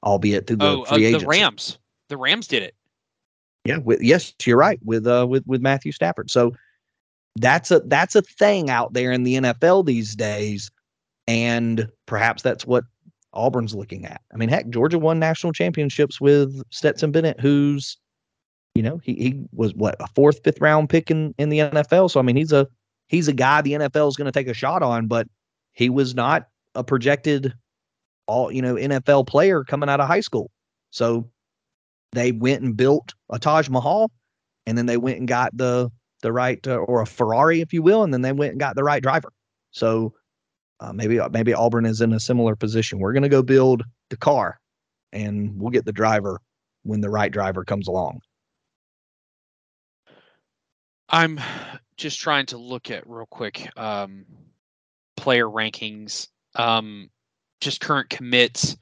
albeit through the oh, free uh, the Rams. The Rams did it. Yeah, with, yes, you're right with uh with with Matthew Stafford. So that's a that's a thing out there in the NFL these days, and perhaps that's what Auburn's looking at. I mean, heck, Georgia won national championships with Stetson Bennett, who's you know he he was what a fourth fifth round pick in in the NFL. So I mean, he's a he's a guy the NFL is going to take a shot on, but he was not a projected all you know NFL player coming out of high school. So they went and built a Taj Mahal, and then they went and got the the right uh, or a Ferrari, if you will, and then they went and got the right driver. So uh, maybe maybe Auburn is in a similar position. We're going to go build the car, and we'll get the driver when the right driver comes along. I'm just trying to look at real quick. Um, player rankings, um, just current commits,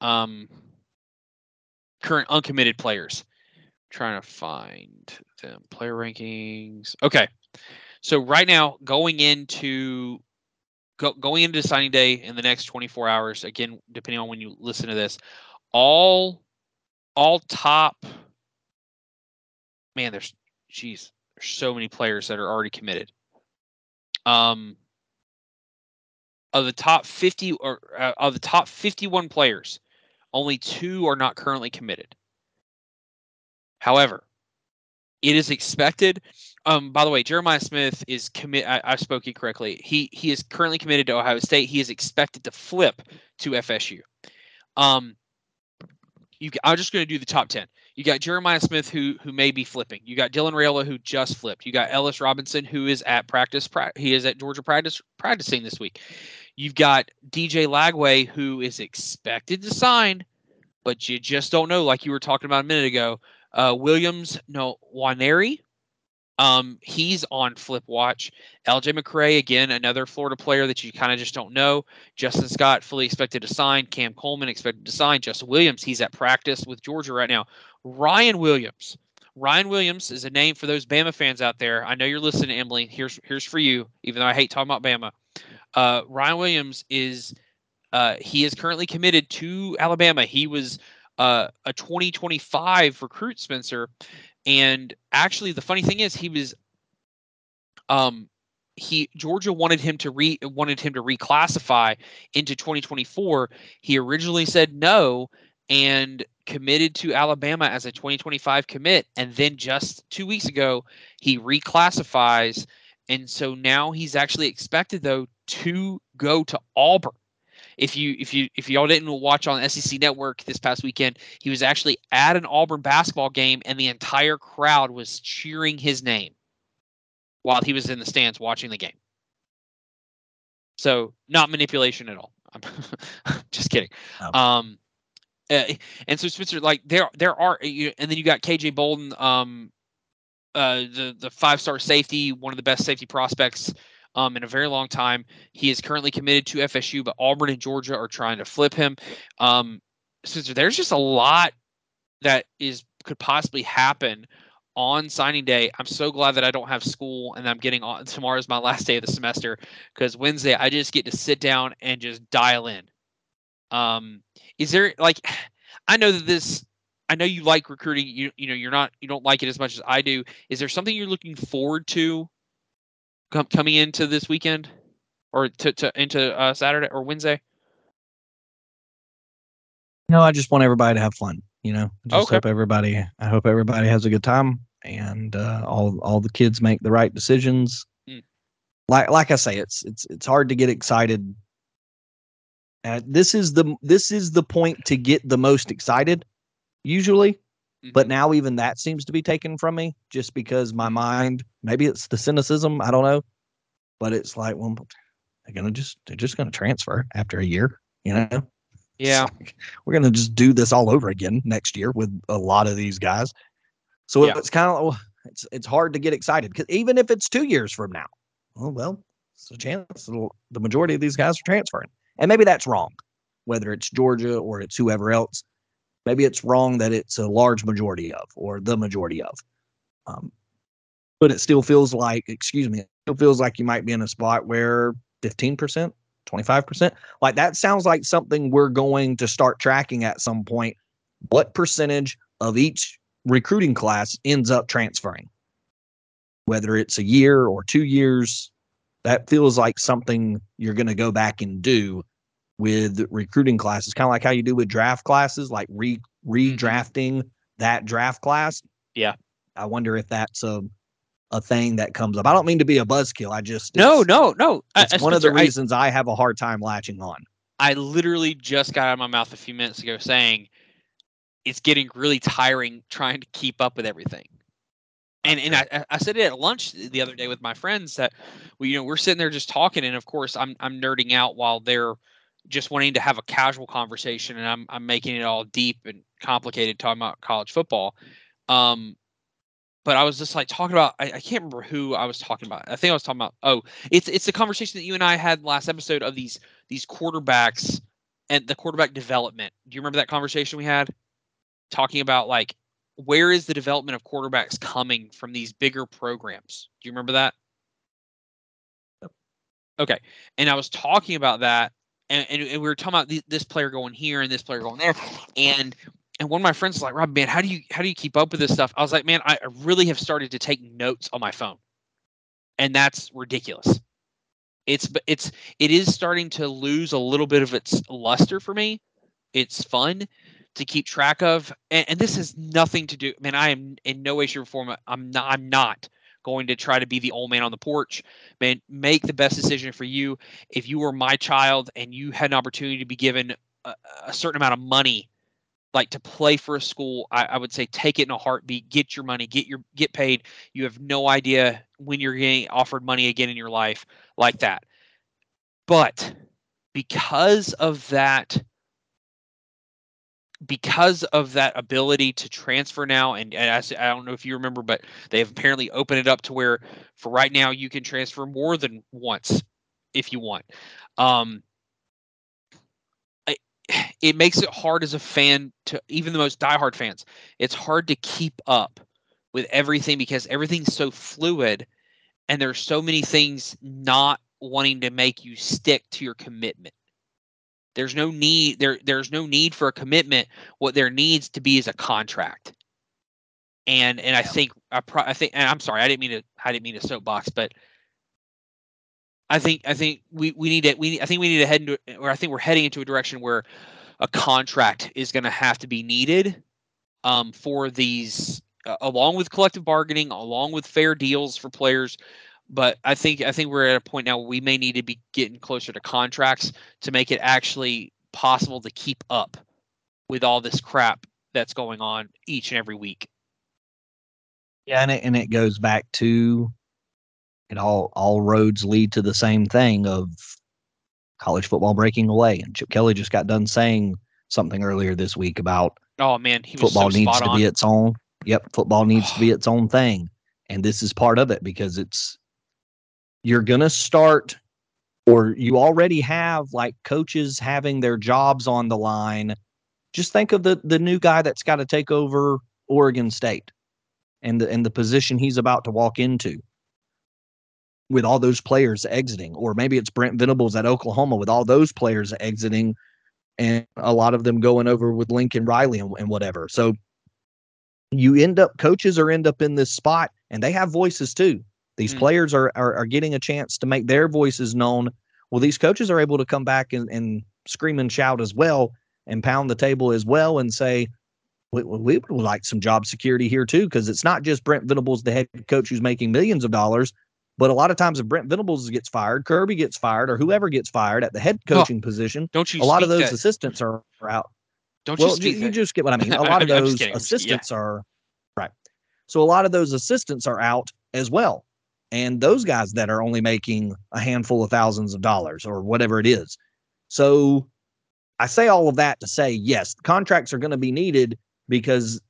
um, current uncommitted players. trying to find them player rankings. Okay, so right now going into go, going into signing day in the next 24 hours. Again, depending on when you listen to this, all all top. Man, there's geez, there's so many players that are already committed. Um, of the top 50 or uh, of the top 51 players, only two are not currently committed. However, it is expected. Um, by the way, Jeremiah Smith is commit. I, I spoke incorrectly. He he is currently committed to Ohio State. He is expected to flip to FSU. Um, you, I'm just going to do the top ten. You got Jeremiah Smith who who may be flipping. You got Dylan Raiola who just flipped. You got Ellis Robinson who is at practice. Pra- he is at Georgia practice practicing this week. You've got DJ Lagway, who is expected to sign, but you just don't know, like you were talking about a minute ago. Uh, Williams, no, Nwaneri, um, he's on flip watch. LJ McCray, again, another Florida player that you kind of just don't know. Justin Scott, fully expected to sign. Cam Coleman, expected to sign. Justin Williams, he's at practice with Georgia right now. Ryan Williams. Ryan Williams is a name for those Bama fans out there. I know you're listening, Emily. Here's here's for you, even though I hate talking about Bama. Uh, Ryan Williams is uh, he is currently committed to Alabama. He was uh, a 2025 recruit, Spencer. And actually, the funny thing is, he was um, he Georgia wanted him to re wanted him to reclassify into 2024. He originally said no, and committed to Alabama as a 2025 commit, and then just two weeks ago he reclassifies, and so now he's actually expected though to go to Auburn. If you if you if y'all didn't watch on SEC Network this past weekend, he was actually at an Auburn basketball game, and the entire crowd was cheering his name while he was in the stands watching the game. So not manipulation at all. I'm just kidding. Oh. Um, uh, and so Spencer, like there, there are, you, and then you got KJ Bolden, um, uh, the the five star safety, one of the best safety prospects, um, in a very long time. He is currently committed to FSU, but Auburn and Georgia are trying to flip him. Um, Spencer, there's just a lot that is could possibly happen on signing day. I'm so glad that I don't have school and I'm getting on tomorrow's my last day of the semester because Wednesday I just get to sit down and just dial in. Um, is there like I know that this I know you like recruiting. You you know you're not you don't like it as much as I do. Is there something you're looking forward to com- coming into this weekend or to, to into uh, Saturday or Wednesday? No, I just want everybody to have fun. You know, just okay. hope everybody. I hope everybody has a good time, and uh, all all the kids make the right decisions. Mm. Like like I say, it's it's it's hard to get excited. Uh, this is the this is the point to get the most excited, usually. Mm-hmm. But now even that seems to be taken from me, just because my mind. Maybe it's the cynicism. I don't know, but it's like, well, they're gonna just they're just gonna transfer after a year, you know. Yeah. Like, we're to just do this all over again next year with a lot of these guys. So yeah. it's kind of it's it's hard to get excited because even if it's two years from now, well, well, it's a chance the majority of these guys are transferring, and maybe that's wrong. Whether it's Georgia or it's whoever else, maybe it's wrong that it's a large majority of or the majority of. Um, but it still feels like, excuse me, it still feels like you might be in a spot where 15%, 25%. Like that sounds like something we're going to start tracking at some point. What percentage of each recruiting class ends up transferring? Whether it's a year or two years, that feels like something you're going to go back and do with recruiting classes, kind of like how you do with draft classes, like re mm-hmm. redrafting that draft class. Yeah. I wonder if that's a a thing that comes up. I don't mean to be a buzzkill. I just no, no, no. It's I, one of the reasons I, I have a hard time latching on. I literally just got out of my mouth a few minutes ago saying it's getting really tiring trying to keep up with everything. And and I, I said it at lunch the other day with my friends that we you know we're sitting there just talking and of course I'm I'm nerding out while they're just wanting to have a casual conversation and I'm I'm making it all deep and complicated talking about college football. Um, but I was just like talking about I, I, can't remember who I was talking about. I think I was talking about oh, it's it's the conversation that you and I had last episode of these these quarterbacks and the quarterback development. Do you remember that conversation we had? Talking about like where is the development of quarterbacks coming from these bigger programs? Do you remember that? Okay. And I was talking about that and, and, and we were talking about this player going here and this player going there. And and one of my friends was like, Rob, man, how do you how do you keep up with this stuff? I was like, man, I really have started to take notes on my phone, and that's ridiculous. It's it's it is starting to lose a little bit of its luster for me. It's fun to keep track of, and, and this has nothing to do. Man, I am in no way, shape, or form. I'm not. I'm not going to try to be the old man on the porch. Man, make the best decision for you. If you were my child and you had an opportunity to be given a, a certain amount of money like to play for a school, I, I, would say take it in a heartbeat. Get your money, get your get paid. You have no idea when you're getting offered money again in your life like that. But because of that, because of that ability to transfer now, and, and I, I don't know if you remember, but they have apparently opened it up to where for right now you can transfer more than once if you want. Um, it makes it hard as a fan to even the most diehard fans. It's hard to keep up with everything because everything's so fluid and there's so many things not wanting to make you stick to your commitment. There's no need there there's no need for a commitment. What there needs to be is a contract. And and I think I, pro, I think and I'm sorry, I didn't mean to I didn't mean to soapbox, but I think I think we, we need to we I think we need to head into or I think we're heading into a direction where a contract is going to have to be needed um, for these, uh, along with collective bargaining, along with fair deals for players. But I think I think we're at a point now where we may need to be getting closer to contracts to make it actually possible to keep up with all this crap that's going on each and every week. Yeah, and it, and it goes back to it all all roads lead to the same thing of college football breaking away. And Chip Kelly just got done saying something earlier this week about oh man, football so needs to on. be its own. Yep, football needs to be its own thing, and this is part of it because it's you're gonna start or you already have like coaches having their jobs on the line. Just think of the the new guy that's got to take over Oregon State and the and the position he's about to walk into with all those players exiting, or maybe it's Brent Venables at Oklahoma with all those players exiting, and a lot of them going over with Lincoln Riley and, and whatever. So you end up coaches are end up in this spot, and they have voices too. These Mm. players are, are are getting a chance to make their voices known. Well, these coaches are able to come back and, and scream and shout as well, and pound the table as well, and say, we, we would like some job security here too, because it's not just Brent Venables, the head coach who's making millions of dollars, but a lot of times if Brent Venables gets fired, Kirby gets fired, or whoever gets fired at the head Oh, coaching position, Don't you? a lot of those that- assistants are, are out. Don't Well, you you that- just get what I mean. A lot of I'm- I'm just those kidding, I'm just kidding, yeah. assistants are right. So a lot of those assistants are out as well. And those guys that are only making a handful of thousands of dollars or whatever it is. So I say all of that to say, yes, contracts are going to be needed because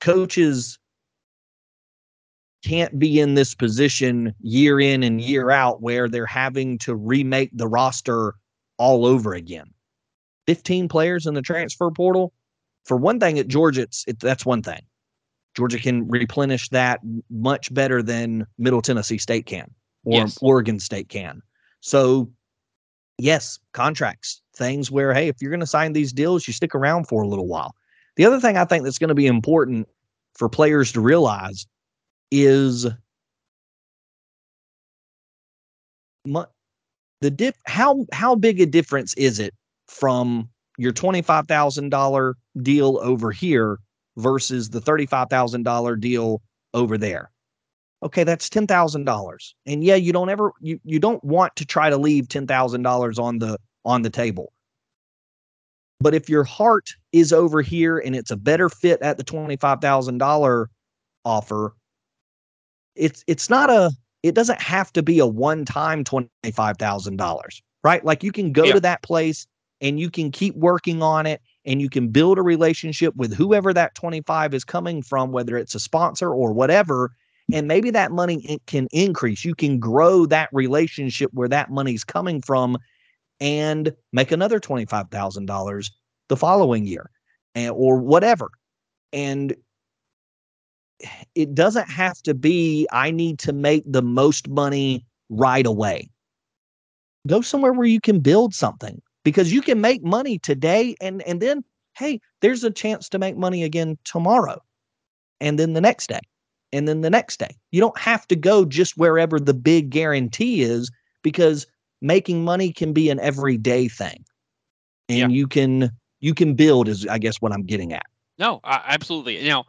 coaches can't be in this position year in and year out where they're having to remake the roster all over again. 15 players in the transfer portal. For one thing, at Georgia, it's it, that's one thing. Georgia can replenish that much better than Middle Tennessee State can or Yes. Oregon State can. So, yes, contracts, things where, hey, if you're going to sign these deals, you stick around for a little while. The other thing I think that's going to be important for players to realize is the dip how how big a difference is it from your $25,000 deal over here versus the $35,000 deal over there. Okay, that's $10,000. And yeah, you don't ever you you don't want to try to leave $10,000 on the on the table. But if your heart is over here and it's a better fit at the $25,000 offer, it's it's not a it doesn't have to be a one-time $25,000, right? Like you can go Yeah. to that place and you can keep working on it and you can build a relationship with whoever that 25 is coming from whether it's a sponsor or whatever and maybe that money can increase. You can grow that relationship where that money's coming from and make another $25,000 the following year and, or whatever. And it doesn't have to be i need to make the most money right away. Go somewhere where you can build something because you can make money today and and then hey there's a chance to make money again tomorrow and then the next day and then the next day you don't have to go just wherever the big guarantee is because making money can be an everyday thing and Yeah. you can you can build is i guess what i'm getting at No, I, absolutely. You know,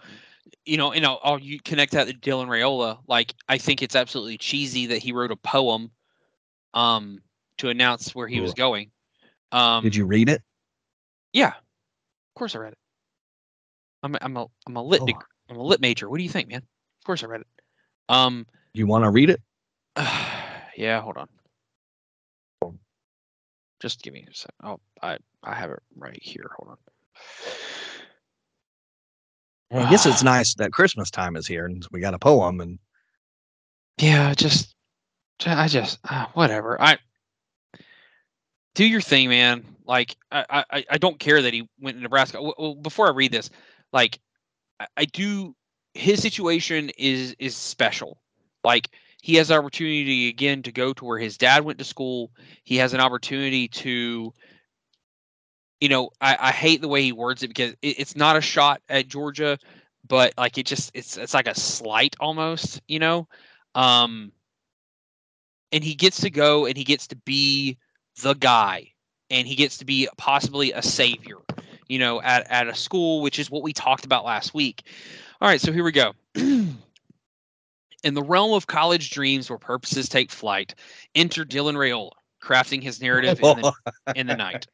you know, you know, I'll you connect that to Dylan Raiola. Like, I think it's absolutely cheesy that he wrote a poem, um, to announce where he was going. Um, did you read it Yeah, of course I read it. I'm a, I'm a I'm a lit Oh. I'm a lit major. What do you think, man? Of course I read it. Um, you want to read it yeah, hold on. Just give me a sec. Oh, I I have it right here. Hold on. Well, I guess it's nice that Christmas time is here and we got a poem and Yeah, just I just uh, whatever. I do your thing, man. Like I, I I don't care that he went to Nebraska. Well, before I read this, like I, I do. His situation is is special. Like he has the opportunity again to go to where his dad went to school. He has an opportunity to. You know, I, I hate the way he words it because it, it's not a shot at Georgia, but like it just it's it's like a slight almost. You know, um, and he gets to go and he gets to be the guy and he gets to be possibly a savior you know, at, at a school, which is what we talked about last week. All right, so here we go. In the realm of college dreams where purposes take flight, enter Dylan Raiola, crafting his narrative in the, in the night.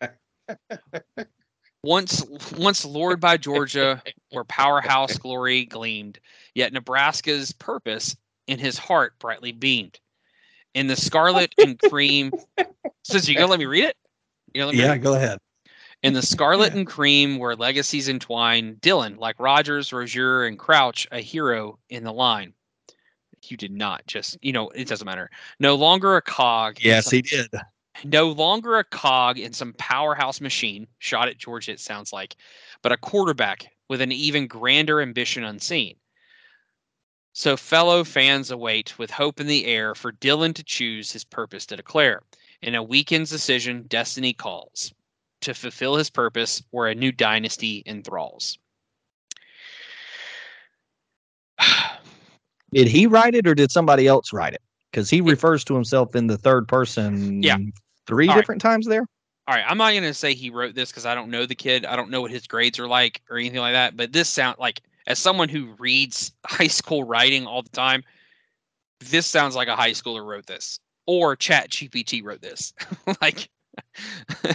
Once, once lured by Georgia, where powerhouse glory gleamed, yet Nebraska's purpose in his heart brightly beamed. In the scarlet and cream, says you gonna let me read it? You gonna let me yeah, go ahead. In the scarlet and cream, where legacies entwine, Dylan, like Rodgers, Rozier, and Crouch, a hero in the line. You did not just, you know, it doesn't matter. No longer a cog. Yes, some- he did. no longer a cog in some powerhouse machine, shot at Georgia, it sounds like, but a quarterback with an even grander ambition unseen. So, fellow fans await with hope in the air for Dylan to choose his purpose to declare. In a weekend's decision, destiny calls to fulfill his purpose where a new dynasty enthralls. Did he write it or did somebody else write it? Because he refers to himself in the third person Yeah. three All right. different times there. All right, I'm not gonna say he wrote this because I don't know the kid. I don't know what his grades are like or anything like that. But this sound like as someone who reads high school writing all the time, this sounds like a high schooler wrote this or Chat GPT wrote this. like,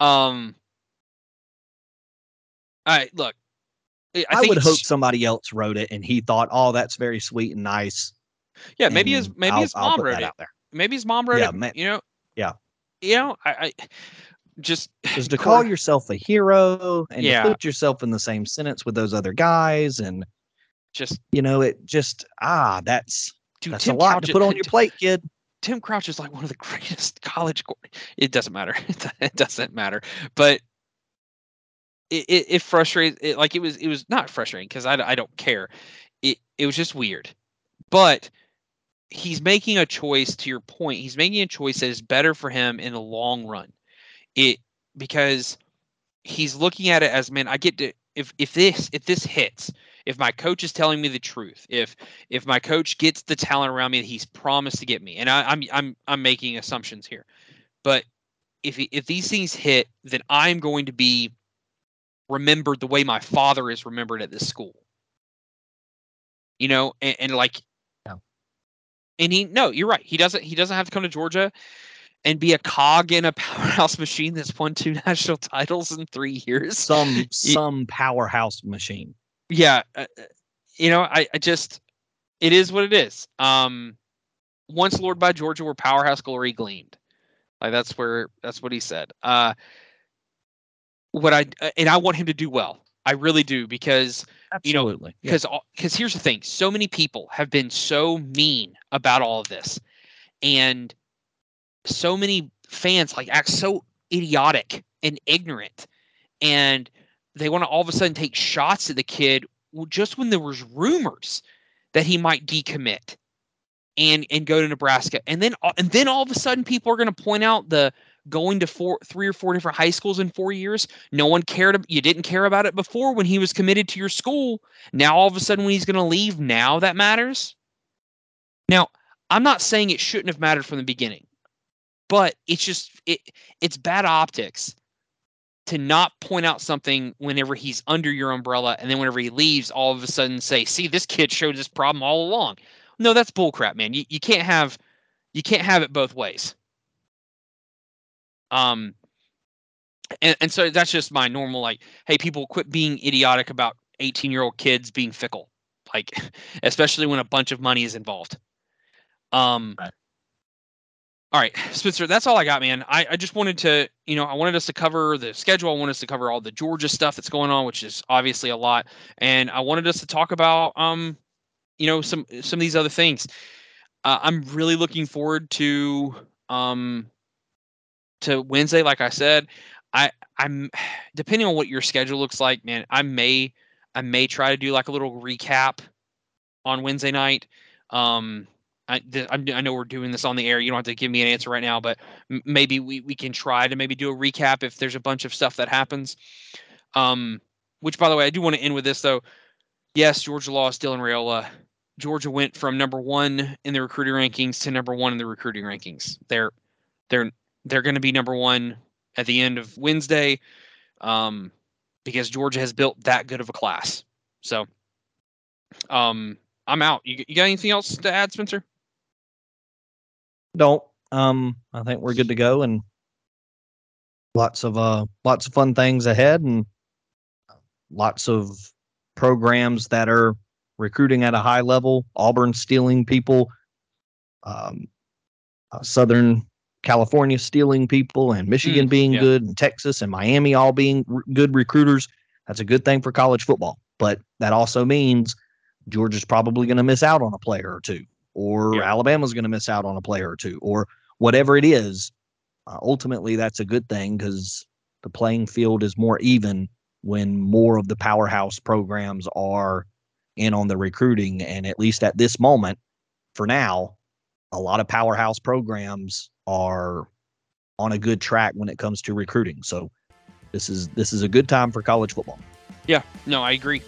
um, all right, look, I, I, would hope somebody else wrote it and he thought, "Oh, that's very sweet and nice." Yeah, maybe his maybe I'll- his mom wrote it. out there. Maybe his mom wrote Yeah, it. ma- you know. yeah. You know, I, I just Because to call yourself a hero and Yeah. put yourself in the same sentence with those other guys, and just you know, it just ah, that's dude, that's Tim a lot Couch- to put on your plate, kid. Tim Crouch is like one of the greatest college. It doesn't matter. It doesn't matter. But it it, it frustrates. It, like it was it was not frustrating because I, I don't care. It it was just weird. But he's making a choice. To your point, he's making a choice that is better for him in the long run. It because he's looking at it as man. I get to if if this if this hits. If my coach is telling me the truth, if if my coach gets the talent around me that he's promised to get me, and I, I'm I'm I'm making assumptions here, but if if these things hit, then I'm going to be remembered the way my father is remembered at this school. You know, and, and like, Yeah. and he no, you're right. He doesn't he doesn't have to come to Georgia and be a cog in a powerhouse machine that's won two national titles in three years. Some some powerhouse machine. yeah uh, uh, you know I, I just it is what it is um once lured by georgia where powerhouse glory gleamed like that's where that's what he said uh what i uh, and i want him to do well i really do because You know, Absolutely. Yeah. because because here's the thing so many people have been so mean about all of this and so many fans like act so idiotic and ignorant and they want to all of a sudden take shots at the kid just when there was rumors that he might decommit and and go to Nebraska. And then uh, and then all of a sudden people are going to point out the going to four three or four different high schools in 4 years. No one cared you didn't care about it before when he was committed to your school. Now all of a sudden when he's going to leave now that matters? Now i'm not saying it shouldn't have mattered from the beginning but it's just it it's bad optics to not point out something whenever he's under your umbrella and then whenever he leaves all of a sudden say see this kid showed this problem all along. No that's bullcrap man. You, you can't have you can't have it both ways. Um and, and so that's just my normal like hey people quit being idiotic about 18 year old kids being fickle. Like especially when a bunch of money is involved. Um Right. All right spencer that's all i got man. I, I just wanted to you know i wanted us to cover the schedule. I wanted us to cover all the georgia stuff that's going on which is obviously a lot. And i wanted us to talk about um you know some some of these other things. Uh, i'm really looking forward to um to wednesday like i said. I i'm depending on what your schedule looks like man i may i may try to do like a little recap on wednesday night. Um I, th- I'm- know we're doing this on the air. You don't have to give me an answer right now, but m- maybe we, we can try to maybe do a recap if there's a bunch of stuff that happens. Um, which, by the way, I do want to end with this though. Yes, Georgia lost Dylan Raiola. Georgia went from number one in the recruiting rankings to number one in the recruiting rankings. They're they're they're going to be number one at the end of Wednesday. Um, because Georgia has built that good of a class. So, um, I'm out. You, you got anything else to add, Spencer? Don't. Um, I think we're good to go, and lots of uh, lots of fun things ahead, and lots of programs that are recruiting at a high level. Auburn stealing people. Um, uh, Southern California stealing people, and Michigan Mm, being yeah. good, and Texas and Miami all being r- good recruiters. That's a good thing for college football. But that also means Georgia's probably going to miss out on a player or two, or Yeah. Alabama's going to miss out on a player or two, or whatever it is. Uh, ultimately, that's a good thing because the playing field is more even when more of the powerhouse programs are in on the recruiting. And at least at this moment, for now, a lot of powerhouse programs are on a good track when it comes to recruiting. So this is this is a good time for college football. Yeah, no, I agree.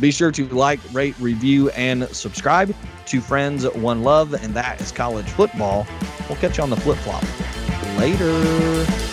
Be sure to like, rate, review, and subscribe. to friends, one love, and that is college football. We'll catch you on the flip flop. Later.